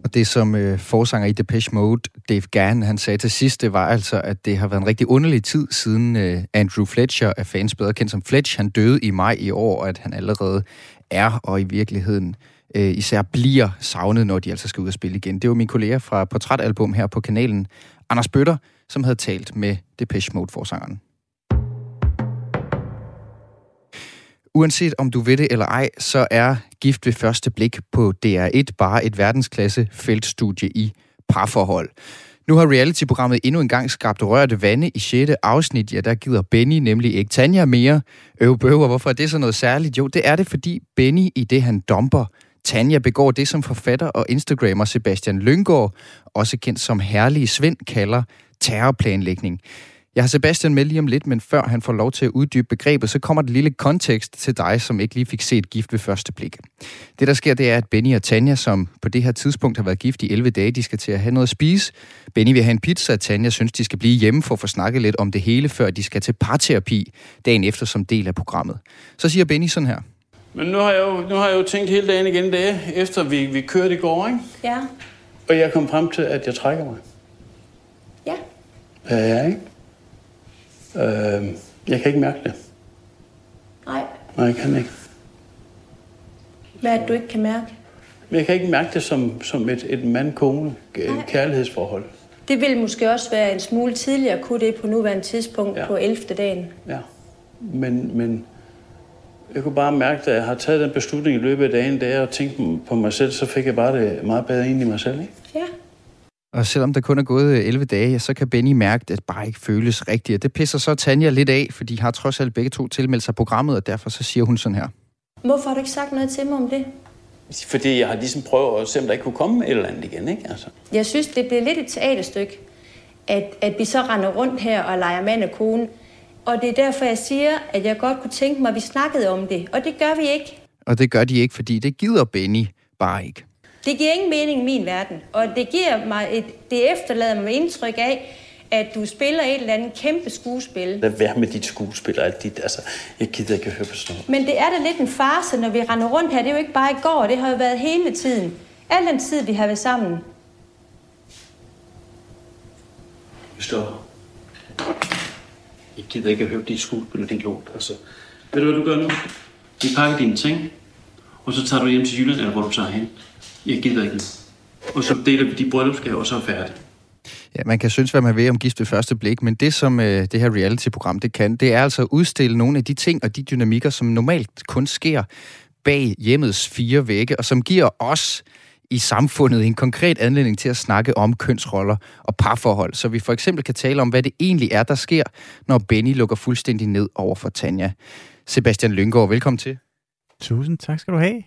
[SPEAKER 1] Og det, som øh, forsanger i Depeche Mode, Dave Gann, han sagde til sidst, det var altså, at det har været en rigtig underlig tid, siden øh, Andrew Fletcher, er fans bedre kendt som Fletch, han døde i maj i år, og at han allerede er, og i virkeligheden øh, Øh, især bliver savnet, når de altså skal ud og spille igen. Det var min kollega fra Portrætalbum her på kanalen, Anders Bøtter, som havde talt med Depeche Mode-forsangeren. Uanset om du ved det eller ej, så er gift ved første blik på DR1 bare et verdensklasse feltstudie i parforhold. Nu har reality-programmet endnu engang skabt rørte vande i 6. afsnit. Ja, der gider Benny nemlig ikke Tanja mere. Øv bøver, hvorfor er det så noget særligt? Jo, det er det, fordi Benny i det, han domper Tanja begår det, som forfatter og Instagrammer Sebastian Lyngård, også kendt som Herlige Svend, kalder terrorplanlægning. Jeg har Sebastian med lige om lidt, men før han får lov til at uddybe begrebet, så kommer det lille kontekst til dig, som ikke lige fik set gift ved første blik. Det, der sker, det er, at Benny og Tanja, som på det her tidspunkt har været gift i 11 dage, de skal til at have noget at spise. Benny vil have en pizza, og Tanja synes, de skal blive hjemme for at få snakket lidt om det hele, før de skal til parterapi dagen efter som del af programmet. Så siger Benny sådan her.
[SPEAKER 3] Men nu har jeg jo, nu har jeg jo tænkt hele dagen igen dage, efter vi, vi kørte i går, ikke?
[SPEAKER 4] Ja.
[SPEAKER 3] Og jeg kom frem til, at jeg trækker mig.
[SPEAKER 4] Ja.
[SPEAKER 3] Ja, ikke? Øh, jeg kan ikke mærke det.
[SPEAKER 4] Nej.
[SPEAKER 3] Nej, jeg kan ikke.
[SPEAKER 4] Hvad er det, du ikke kan mærke?
[SPEAKER 3] Men jeg kan ikke mærke det som, som et, et mand-kone kærlighedsforhold.
[SPEAKER 4] Det ville måske også være en smule tidligere kunne det på nuværende tidspunkt ja. på 11. dagen.
[SPEAKER 3] Ja. Men, men jeg kunne bare mærke, at jeg har taget den beslutning i løbet af dagen, da jeg tænkte på mig selv, så fik jeg bare det meget bedre ind i mig selv. Ikke?
[SPEAKER 4] Ja.
[SPEAKER 1] Og selvom der kun er gået 11 dage, så kan Benny mærke, at det bare ikke føles rigtigt. Det pisser så Tanja lidt af, for de har trods alt begge to tilmeldt sig programmet, og derfor så siger hun sådan her.
[SPEAKER 4] Hvorfor har du ikke sagt noget til mig om det?
[SPEAKER 3] Fordi jeg har ligesom prøvet at se, om der ikke kunne komme et eller andet igen, ikke? Altså.
[SPEAKER 4] Jeg synes, det bliver lidt et teaterstykke, at, at vi så render rundt her og leger mand og kone. Og det er derfor, jeg siger, at jeg godt kunne tænke mig, at vi snakkede om det. Og det gør vi ikke.
[SPEAKER 1] Og det gør de ikke, fordi det gider Benny bare ikke.
[SPEAKER 4] Det giver ingen mening i min verden. Og det giver mig et, det efterlader mig med indtryk af, at du spiller et eller andet kæmpe skuespil.
[SPEAKER 3] Lad være med dit skuespil og alt dit. Altså, jeg gider ikke høre på sådan noget.
[SPEAKER 4] Men det er da lidt en farse, når vi render rundt her. Det er jo ikke bare i går, det har jo været hele tiden. Al den tid, vi har været sammen.
[SPEAKER 3] Stop. Jeg gider ikke at høre dit skuespil og din lort. Altså, ved du, hvad du gør nu? Vi pakker dine ting, og så tager du hjem til Jylland, eller hvor du tager hen. Jeg gider ikke. Og så deler vi de bryllupsgaver, og så er færdigt.
[SPEAKER 1] Ja, man kan synes, hvad man vil om gift ved første blik, men det, som øh, det her reality-program det kan, det er altså at udstille nogle af de ting og de dynamikker, som normalt kun sker bag hjemmets fire vægge, og som giver os i samfundet en konkret anledning til at snakke om kønsroller og parforhold, så vi for eksempel kan tale om, hvad det egentlig er, der sker, når Benny lukker fuldstændig ned over for Tanja. Sebastian Lyngård, velkommen til.
[SPEAKER 12] Tusind tak skal du have.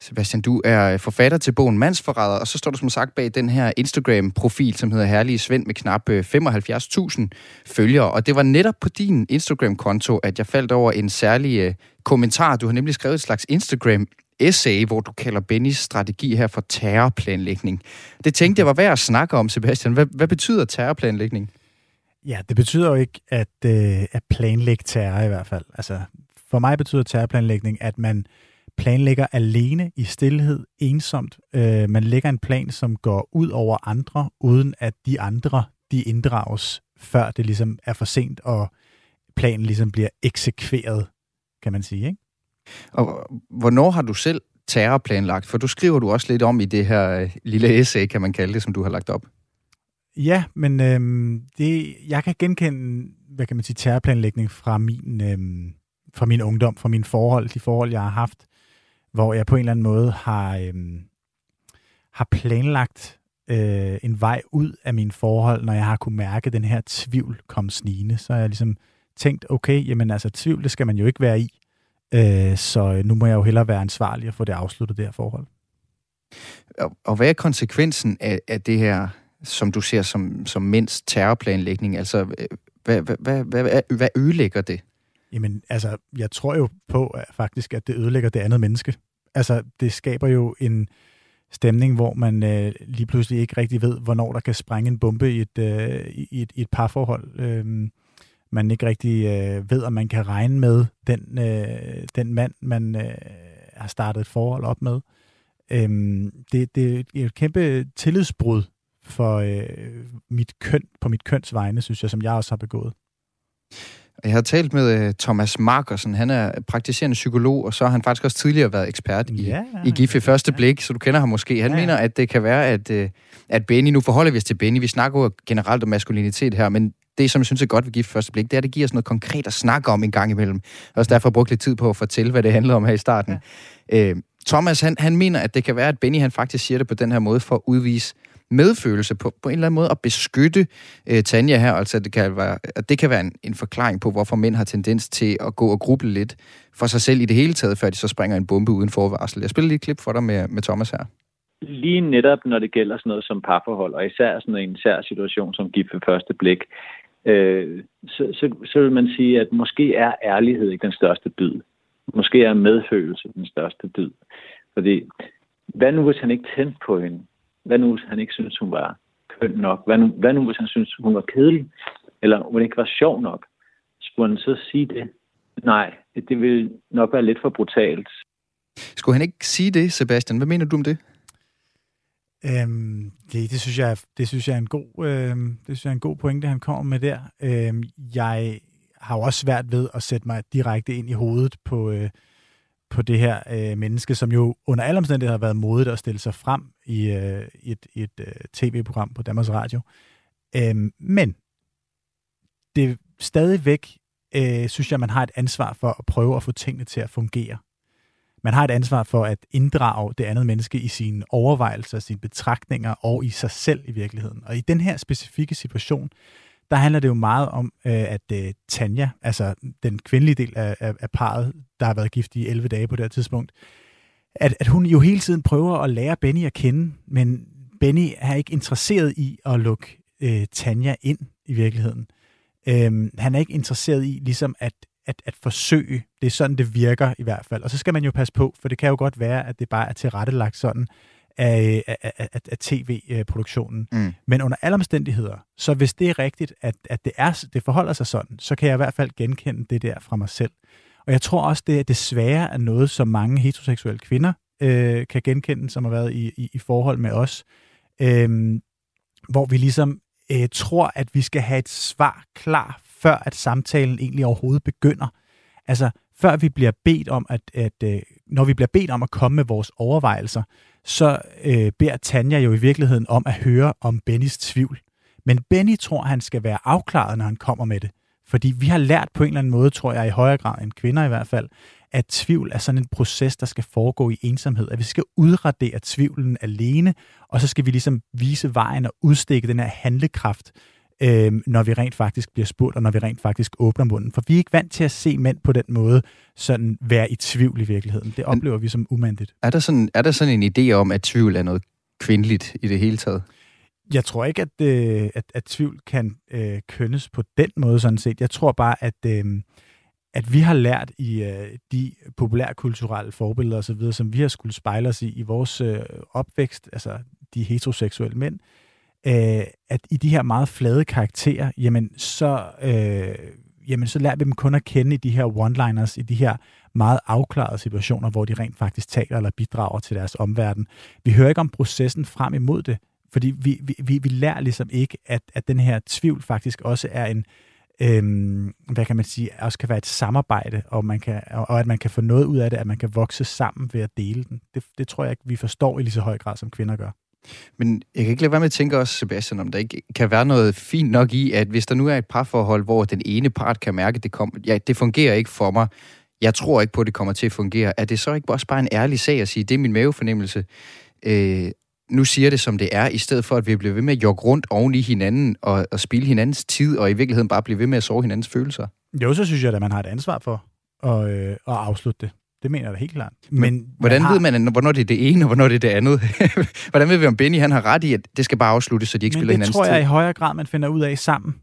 [SPEAKER 1] Sebastian, du er forfatter til bogen Mandsforræder, og så står du som sagt bag den her Instagram-profil, som hedder Herlige Svend med knap 75.000 følgere. Og det var netop på din Instagram-konto, at jeg faldt over en særlig uh, kommentar. Du har nemlig skrevet et slags essay, hvor du kalder Bennys strategi her for terrorplanlægning. Det tænkte jeg var værd at snakke om, Sebastian. Hvad, hvad betyder terrorplanlægning?
[SPEAKER 12] Ja, det betyder jo ikke at, øh, at planlægge terror i hvert fald. Altså, for mig betyder terrorplanlægning, at man planlægger alene i stillhed, ensomt. Øh, man lægger en plan, som går ud over andre, uden at de andre de inddrages, før det ligesom er for sent, og planen ligesom bliver eksekveret, kan man sige. Ikke?
[SPEAKER 1] Og hvornår har du selv terrorplanlagt? For du skriver du også lidt om i det her øh, lille essay, kan man kalde det, som du har lagt op.
[SPEAKER 12] Ja, men øhm, det, jeg kan genkende, hvad kan man sige, terrorplanlægning fra min, øhm, fra min ungdom, fra mine forhold, de forhold, jeg har haft hvor jeg på en eller anden måde har, øhm, har planlagt øh, en vej ud af mine forhold, når jeg har kunne mærke den her tvivl komme snigende. Så har jeg ligesom tænkt, okay, jamen altså tvivl, det skal man jo ikke være i. Øh, så nu må jeg jo hellere være ansvarlig og få det afsluttet, det her forhold.
[SPEAKER 1] Og, og hvad er konsekvensen af, af det her, som du ser som, som mindst terrorplanlægning? Altså, hvad, hvad, hvad, hvad, hvad ødelægger det?
[SPEAKER 12] Jamen, altså, jeg tror jo på at faktisk, at det ødelægger det andet menneske. Altså, det skaber jo en stemning, hvor man øh, lige pludselig ikke rigtig ved, hvornår der kan sprænge en bombe i et, øh, i et, i et parforhold. Øhm, man ikke rigtig øh, ved, om man kan regne med den, øh, den mand, man øh, har startet et forhold op med. Øhm, det, det er et kæmpe tillidsbrud for øh, mit køn, på mit køns vegne, synes jeg, som jeg også har begået.
[SPEAKER 1] Jeg har talt med uh, Thomas Markersen, han er praktiserende psykolog, og så har han faktisk også tidligere været ekspert i, ja, i GIF i første blik, så du kender ham måske. Han ja, mener, at det kan være, at, uh, at Benny, nu forholder vi os til Benny, vi snakker jo generelt om maskulinitet her, men det, som jeg synes er godt ved GIF første blik, det er, at det giver os noget konkret at snakke om en gang imellem. Og også derfor brugt lidt tid på at fortælle, hvad det handler om her i starten. Ja. Uh, Thomas, han, han mener, at det kan være, at Benny han faktisk siger det på den her måde for at udvise medfølelse på, på en eller anden måde at beskytte øh, Tanja her. Altså, det kan være, at det kan være en, en forklaring på, hvorfor mænd har tendens til at gå og gruble lidt for sig selv i det hele taget, før de så springer en bombe uden forvarsel. Jeg spiller lige et klip for dig med, med Thomas her.
[SPEAKER 13] Lige netop, når det gælder sådan noget som parforhold, og især sådan en sær situation som gift ved første blik, øh, så, så, så vil man sige, at måske er ærlighed ikke den største dyd. Måske er medfølelse den største dyd. Fordi, hvad nu hvis han ikke tændte på hende? Hvad nu, hvis han ikke synes, hun var køn nok? Hvad nu, hvad nu hvis han synes, hun var kedelig? Eller hun ikke var sjov nok? Skulle han så sige det? Nej, det vil nok være lidt for brutalt.
[SPEAKER 1] Skulle han ikke sige det, Sebastian? Hvad mener du om det?
[SPEAKER 12] Øhm, det, det, synes jeg, det synes jeg er en god, øhm, det synes jeg er en god pointe, han kommer med der. Øhm, jeg har jo også svært ved at sætte mig direkte ind i hovedet på, øh, på det her øh, menneske, som jo under alle omstændigheder har været modigt at stille sig frem i, øh, et, et øh, tv-program på Danmarks Radio. Øh, men det stadigvæk, øh, synes jeg, man har et ansvar for at prøve at få tingene til at fungere. Man har et ansvar for at inddrage det andet menneske i sine overvejelser, sine betragtninger og i sig selv i virkeligheden. Og i den her specifikke situation, der handler det jo meget om, øh, at øh, Tanja, altså den kvindelige del af, af, af parret, der har været gift i 11 dage på det her tidspunkt, at, at hun jo hele tiden prøver at lære Benny at kende, men Benny er ikke interesseret i at lukke øh, Tanja ind i virkeligheden. Øhm, han er ikke interesseret i ligesom at, at, at forsøge. Det er sådan, det virker i hvert fald. Og så skal man jo passe på, for det kan jo godt være, at det bare er tilrettelagt sådan, af, af, af, af tv-produktionen. Mm. Men under alle omstændigheder, så hvis det er rigtigt, at, at det, er, det forholder sig sådan, så kan jeg i hvert fald genkende det der fra mig selv. Og jeg tror også, det er desværre er noget, som mange heteroseksuelle kvinder øh, kan genkende, som har været i, i, i forhold med os, øh, hvor vi ligesom øh, tror, at vi skal have et svar klar, før at samtalen egentlig overhovedet begynder. Altså, før vi bliver bedt om, at, at øh, når vi bliver bedt om at komme med vores overvejelser, så øh, beder Tanja jo i virkeligheden om at høre om Bennys tvivl. Men Benny tror, han skal være afklaret, når han kommer med det. Fordi vi har lært på en eller anden måde, tror jeg i højere grad end kvinder i hvert fald, at tvivl er sådan en proces, der skal foregå i ensomhed. At vi skal udradere tvivlen alene, og så skal vi ligesom vise vejen og udstikke den her handlekraft, øh, når vi rent faktisk bliver spurgt, og når vi rent faktisk åbner munden. For vi er ikke vant til at se mænd på den måde sådan være i tvivl i virkeligheden. Det oplever Men, vi som umandigt.
[SPEAKER 1] Er der, sådan, er der sådan en idé om, at tvivl er noget kvindeligt i det hele taget?
[SPEAKER 12] Jeg tror ikke, at, øh, at, at tvivl kan øh, kønnes på den måde sådan set. Jeg tror bare, at, øh, at vi har lært i øh, de populærkulturelle forbilleder osv., som vi har skulle spejle os i i vores øh, opvækst, altså de heteroseksuelle mænd, øh, at i de her meget flade karakterer, jamen så, øh, jamen så lærer vi dem kun at kende i de her one-liners, i de her meget afklarede situationer, hvor de rent faktisk taler eller bidrager til deres omverden. Vi hører ikke om processen frem imod det, fordi vi, vi, vi, vi lærer ligesom ikke, at, at den her tvivl faktisk også er en, øhm, hvad kan man sige, også kan være et samarbejde, og, man kan, og at man kan få noget ud af det, at man kan vokse sammen ved at dele den. Det, det tror jeg ikke, vi forstår i lige så høj grad, som kvinder gør.
[SPEAKER 1] Men jeg kan ikke lade være med at tænke også, Sebastian, om der ikke kan være noget fint nok i, at hvis der nu er et parforhold, hvor den ene part kan mærke, at det, kom, ja, det fungerer ikke for mig, jeg tror ikke på, at det kommer til at fungere, er det så ikke også bare en ærlig sag at sige, det er min mavefornemmelse, øh, nu siger det, som det er, i stedet for, at vi bliver ved med at jogge rundt oven i hinanden og, og spille hinandens tid, og i virkeligheden bare blive ved med at sove hinandens følelser?
[SPEAKER 12] Jo, så synes jeg, at man har et ansvar for at, øh, at afslutte det. Det mener jeg da helt klart.
[SPEAKER 1] Men, Men hvordan har... ved man, hvornår det er det ene, og hvornår det er det andet? [laughs] hvordan ved vi, om Benny han har ret i, at det skal bare afsluttes, så de ikke Men spiller hinandens
[SPEAKER 12] tid? det tror jeg i højere grad, man finder ud af sammen.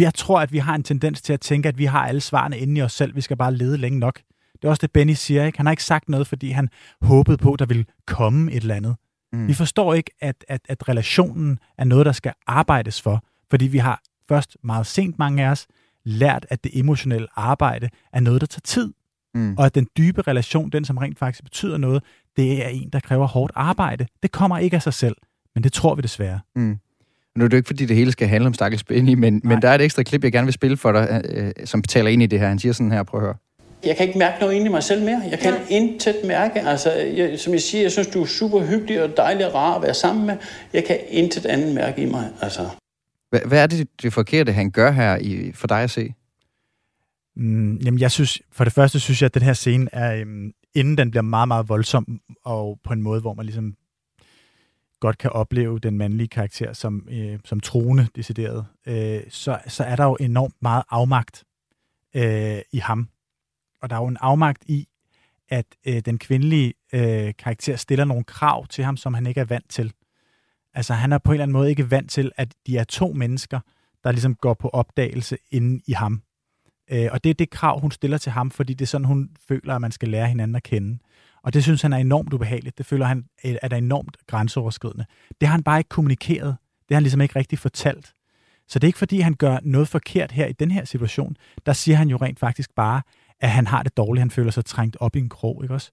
[SPEAKER 12] Jeg tror, at vi har en tendens til at tænke, at vi har alle svarene inde i os selv. Vi skal bare lede længe nok. Det er også det, Benny siger. Ikke? Han har ikke sagt noget, fordi han håbede på, at der ville komme et eller andet. Mm. Vi forstår ikke, at, at, at relationen er noget, der skal arbejdes for. Fordi vi har først meget sent, mange af os, lært, at det emotionelle arbejde er noget, der tager tid. Mm. Og at den dybe relation, den som rent faktisk betyder noget, det er en, der kræver hårdt arbejde. Det kommer ikke af sig selv, men det tror vi desværre. Mm.
[SPEAKER 1] Nu er det jo ikke, fordi det hele skal handle om Stakkels Benny, men, men der er et ekstra klip, jeg gerne vil spille for dig, øh, som betaler ind i det her. Han siger sådan her, prøv at høre.
[SPEAKER 14] Jeg kan ikke mærke noget inde i mig selv mere. Jeg kan ja. intet mærke. Altså, jeg, som jeg siger, jeg synes, du er super hyggelig og dejlig og rar at være sammen med. Jeg kan intet andet mærke i mig. Altså.
[SPEAKER 1] Hvad, hvad er det, det forkerte, han gør her i, for dig at se?
[SPEAKER 12] Mm, jamen, jeg synes, for det første synes jeg, at den her scene er, øhm, inden den bliver meget, meget voldsom, og på en måde, hvor man ligesom godt kan opleve den mandlige karakter som, øh, som troende, decideret, øh, så, så er der jo enormt meget afmagt øh, i ham. Og der er jo en afmagt i, at øh, den kvindelige øh, karakter stiller nogle krav til ham, som han ikke er vant til. Altså han er på en eller anden måde ikke vant til, at de er to mennesker, der ligesom går på opdagelse inde i ham. Øh, og det er det krav, hun stiller til ham, fordi det er sådan, hun føler, at man skal lære hinanden at kende. Og det synes han er enormt ubehageligt. Det føler han øh, er der enormt grænseoverskridende. Det har han bare ikke kommunikeret. Det har han ligesom ikke rigtig fortalt. Så det er ikke fordi, han gør noget forkert her i den her situation. Der siger han jo rent faktisk bare, at han har det dårligt. Han føler sig trængt op i en krog, ikke også?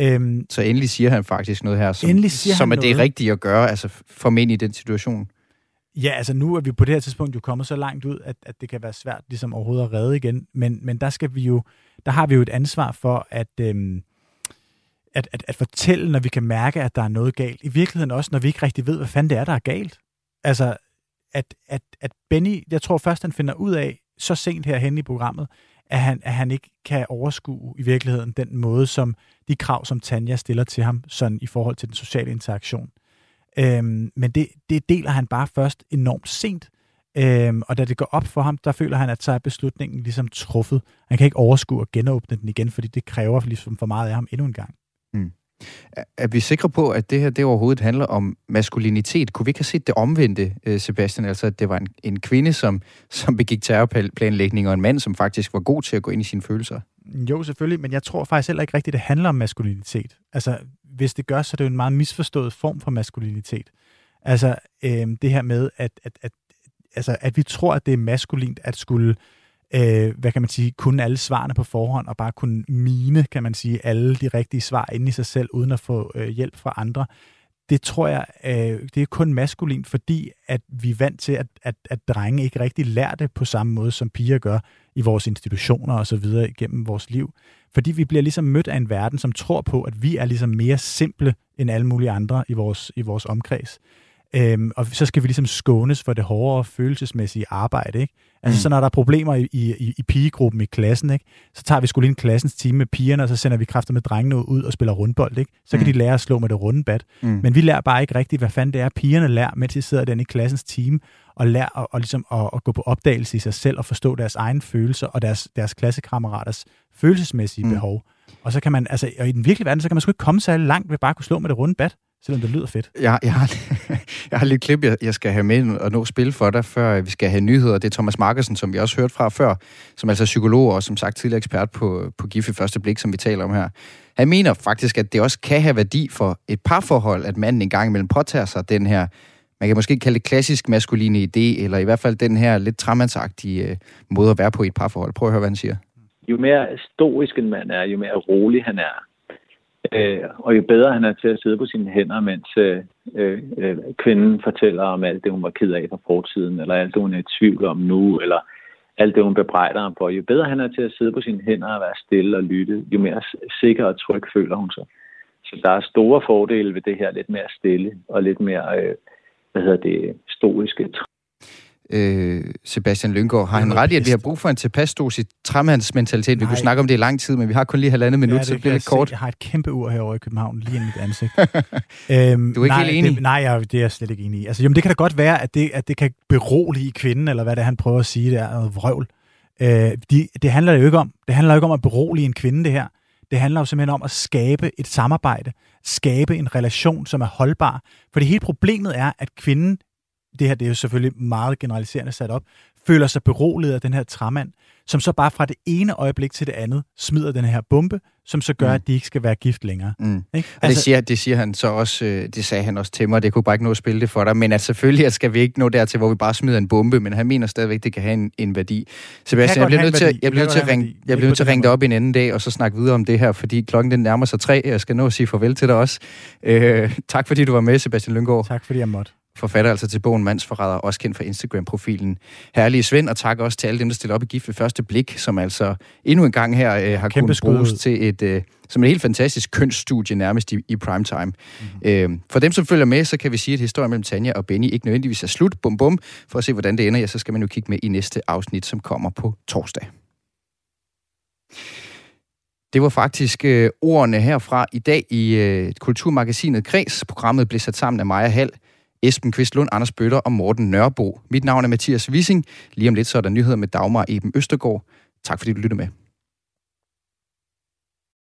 [SPEAKER 1] Øhm, så endelig siger han faktisk noget her, som, som er det noget. rigtige at gøre, altså for mænd i den situation.
[SPEAKER 12] Ja, altså nu er vi på det her tidspunkt jo kommet så langt ud, at, at det kan være svært ligesom overhovedet at redde igen. Men, men der skal vi jo, der har vi jo et ansvar for at, øhm, at, at, at fortælle, når vi kan mærke, at der er noget galt. I virkeligheden også, når vi ikke rigtig ved, hvad fanden det er, der er galt. Altså, at, at, at Benny, jeg tror først, han finder ud af, så sent herhen i programmet, at han, at han ikke kan overskue i virkeligheden den måde, som de krav, som Tanja stiller til ham, sådan i forhold til den sociale interaktion. Øhm, men det, det deler han bare først enormt sent. Øhm, og da det går op for ham, der føler han, at så er beslutningen ligesom truffet. Han kan ikke overskue at genåbne den igen, fordi det kræver ligesom for meget af ham endnu en gang.
[SPEAKER 1] Mm. Er vi sikre på, at det her det overhovedet handler om maskulinitet? Kunne vi ikke have set det omvendte, øh, Sebastian? Altså, at det var en, en kvinde, som, som begik terrorplanlægning, og en mand, som faktisk var god til at gå ind i sine følelser?
[SPEAKER 12] Jo, selvfølgelig, men jeg tror faktisk heller ikke rigtigt, det handler om maskulinitet. Altså, hvis det gør, så er det jo en meget misforstået form for maskulinitet. Altså, øh, det her med, at, at, at, altså, at vi tror, at det er maskulint at skulle øh, øh, hvad kan man sige, kunne alle svarene på forhånd, og bare kunne mine, kan man sige, alle de rigtige svar inde i sig selv, uden at få øh, hjælp fra andre. Det tror jeg, øh, det er kun maskulint, fordi at vi er vant til, at, at, at drenge ikke rigtig lærer det på samme måde, som piger gør i vores institutioner og så videre igennem vores liv. Fordi vi bliver ligesom mødt af en verden, som tror på, at vi er ligesom mere simple end alle mulige andre i vores, i vores omkreds. Øhm, og så skal vi ligesom skånes for det hårdere følelsesmæssige arbejde. Ikke? Altså, mm. så når der er problemer i, i, i pigegruppen i klassen, ikke? så tager vi skulle ind klassens time med pigerne, og så sender vi kræfter med drengene ud og spiller rundbold. Ikke? Så kan mm. de lære at slå med det runde bat. Mm. Men vi lærer bare ikke rigtigt, hvad fanden det er, pigerne lærer, mens de sidder den i klassens team, og lærer og, og ligesom at, at gå på opdagelse i sig selv, og forstå deres egne følelser, og deres, deres klassekammeraters følelsesmæssige mm. behov. Og så kan man, altså, og i den virkelige verden, så kan man sgu ikke komme så langt ved bare at kunne slå med det runde bat selvom det lyder fedt.
[SPEAKER 1] Jeg, jeg, har, [laughs] jeg har lidt klip, jeg, jeg skal have med og nå spil for dig, før vi skal have nyheder. Det er Thomas Markersen, som vi også hørt fra før, som er altså psykolog og som sagt tidligere ekspert på, på GIF i første blik, som vi taler om her. Han mener faktisk, at det også kan have værdi for et parforhold, at manden en gang imellem påtager sig den her, man kan måske kalde det klassisk maskuline idé, eller i hvert fald den her lidt træmandsagtige øh, måde at være på i et parforhold. Prøv at høre, hvad han siger.
[SPEAKER 13] Jo mere stoisk en mand er, jo mere rolig han er, Øh, og jo bedre han er til at sidde på sine hænder, mens øh, øh, øh kvinden fortæller om alt det, hun var ked af fra fortiden, eller alt det, hun er i tvivl om nu, eller alt det, hun bebrejder ham for. Jo bedre han er til at sidde på sine hænder og være stille og lytte, jo mere sikker og tryg føler hun sig. Så der er store fordele ved det her lidt mere stille og lidt mere, øh, hvad hedder det, stoiske
[SPEAKER 1] øh, Sebastian Lyngård. Har han ret i, at vi har brug for en tilpas dosis træmandsmentalitet? Vi kunne snakke om det i lang tid, men vi har kun lige halvandet minut, ja, det, så det bliver lidt kort.
[SPEAKER 12] Jeg har et kæmpe ur herovre i København, lige i mit ansigt. [laughs]
[SPEAKER 1] øhm, du er ikke
[SPEAKER 12] nej,
[SPEAKER 1] helt enig?
[SPEAKER 12] Det, nej, jeg, det er jeg slet ikke enig i. Altså, jamen, det kan da godt være, at det, at det kan berolige kvinden, eller hvad det er, han prøver at sige, det er noget vrøvl. Øh, de, det handler jo ikke om. Det handler jo ikke om at berolige en kvinde, det her. Det handler jo simpelthen om at skabe et samarbejde, skabe en relation, som er holdbar. For det hele problemet er, at kvinden det her det er jo selvfølgelig meget generaliserende sat op, føler sig beroliget af den her træmand, som så bare fra det ene øjeblik til det andet smider den her bombe, som så gør, mm. at de ikke skal være gift længere.
[SPEAKER 1] Mm. Ikke? Altså, og det siger, det siger han så også, øh, det sagde han også til mig, det kunne bare ikke nå at spille det for dig, men at selvfølgelig at skal vi ikke nå dertil, hvor vi bare smider en bombe, men han mener stadigvæk, det kan have en, en værdi. Sebastian, jeg bliver nødt til, jeg bliver nødt til at ringe, jeg bliver nødt til at ringe dig op en anden dag, og så snakke videre om det her, fordi klokken den nærmer sig tre, jeg skal nå at sige farvel til dig også. Øh, tak fordi du var med, Sebastian Lyngård.
[SPEAKER 12] Tak fordi jeg måtte.
[SPEAKER 1] Forfatter altså til bogen Mandsforræder, også kendt fra Instagram-profilen Herlige Svend, og tak også til alle dem, der stiller op i gift ved første blik, som altså endnu en gang her øh, har kunnet bruges til et, øh, som et helt fantastisk kønsstudie nærmest i, i primetime. Mm-hmm. Øh, for dem, som følger med, så kan vi sige, at historien mellem Tanja og Benny ikke nødvendigvis er slut, bum bum, for at se, hvordan det ender, ja, så skal man jo kigge med i næste afsnit, som kommer på torsdag. Det var faktisk øh, ordene herfra i dag i øh, Kulturmagasinet Græs. Programmet blev sat sammen af Maja Hall, Esben Kvistlund, Anders Bøtter og Morten Nørbo. Mit navn er Mathias Wissing. Lige om lidt så er der nyheder med Dagmar Eben Østergaard. Tak fordi du lyttede med.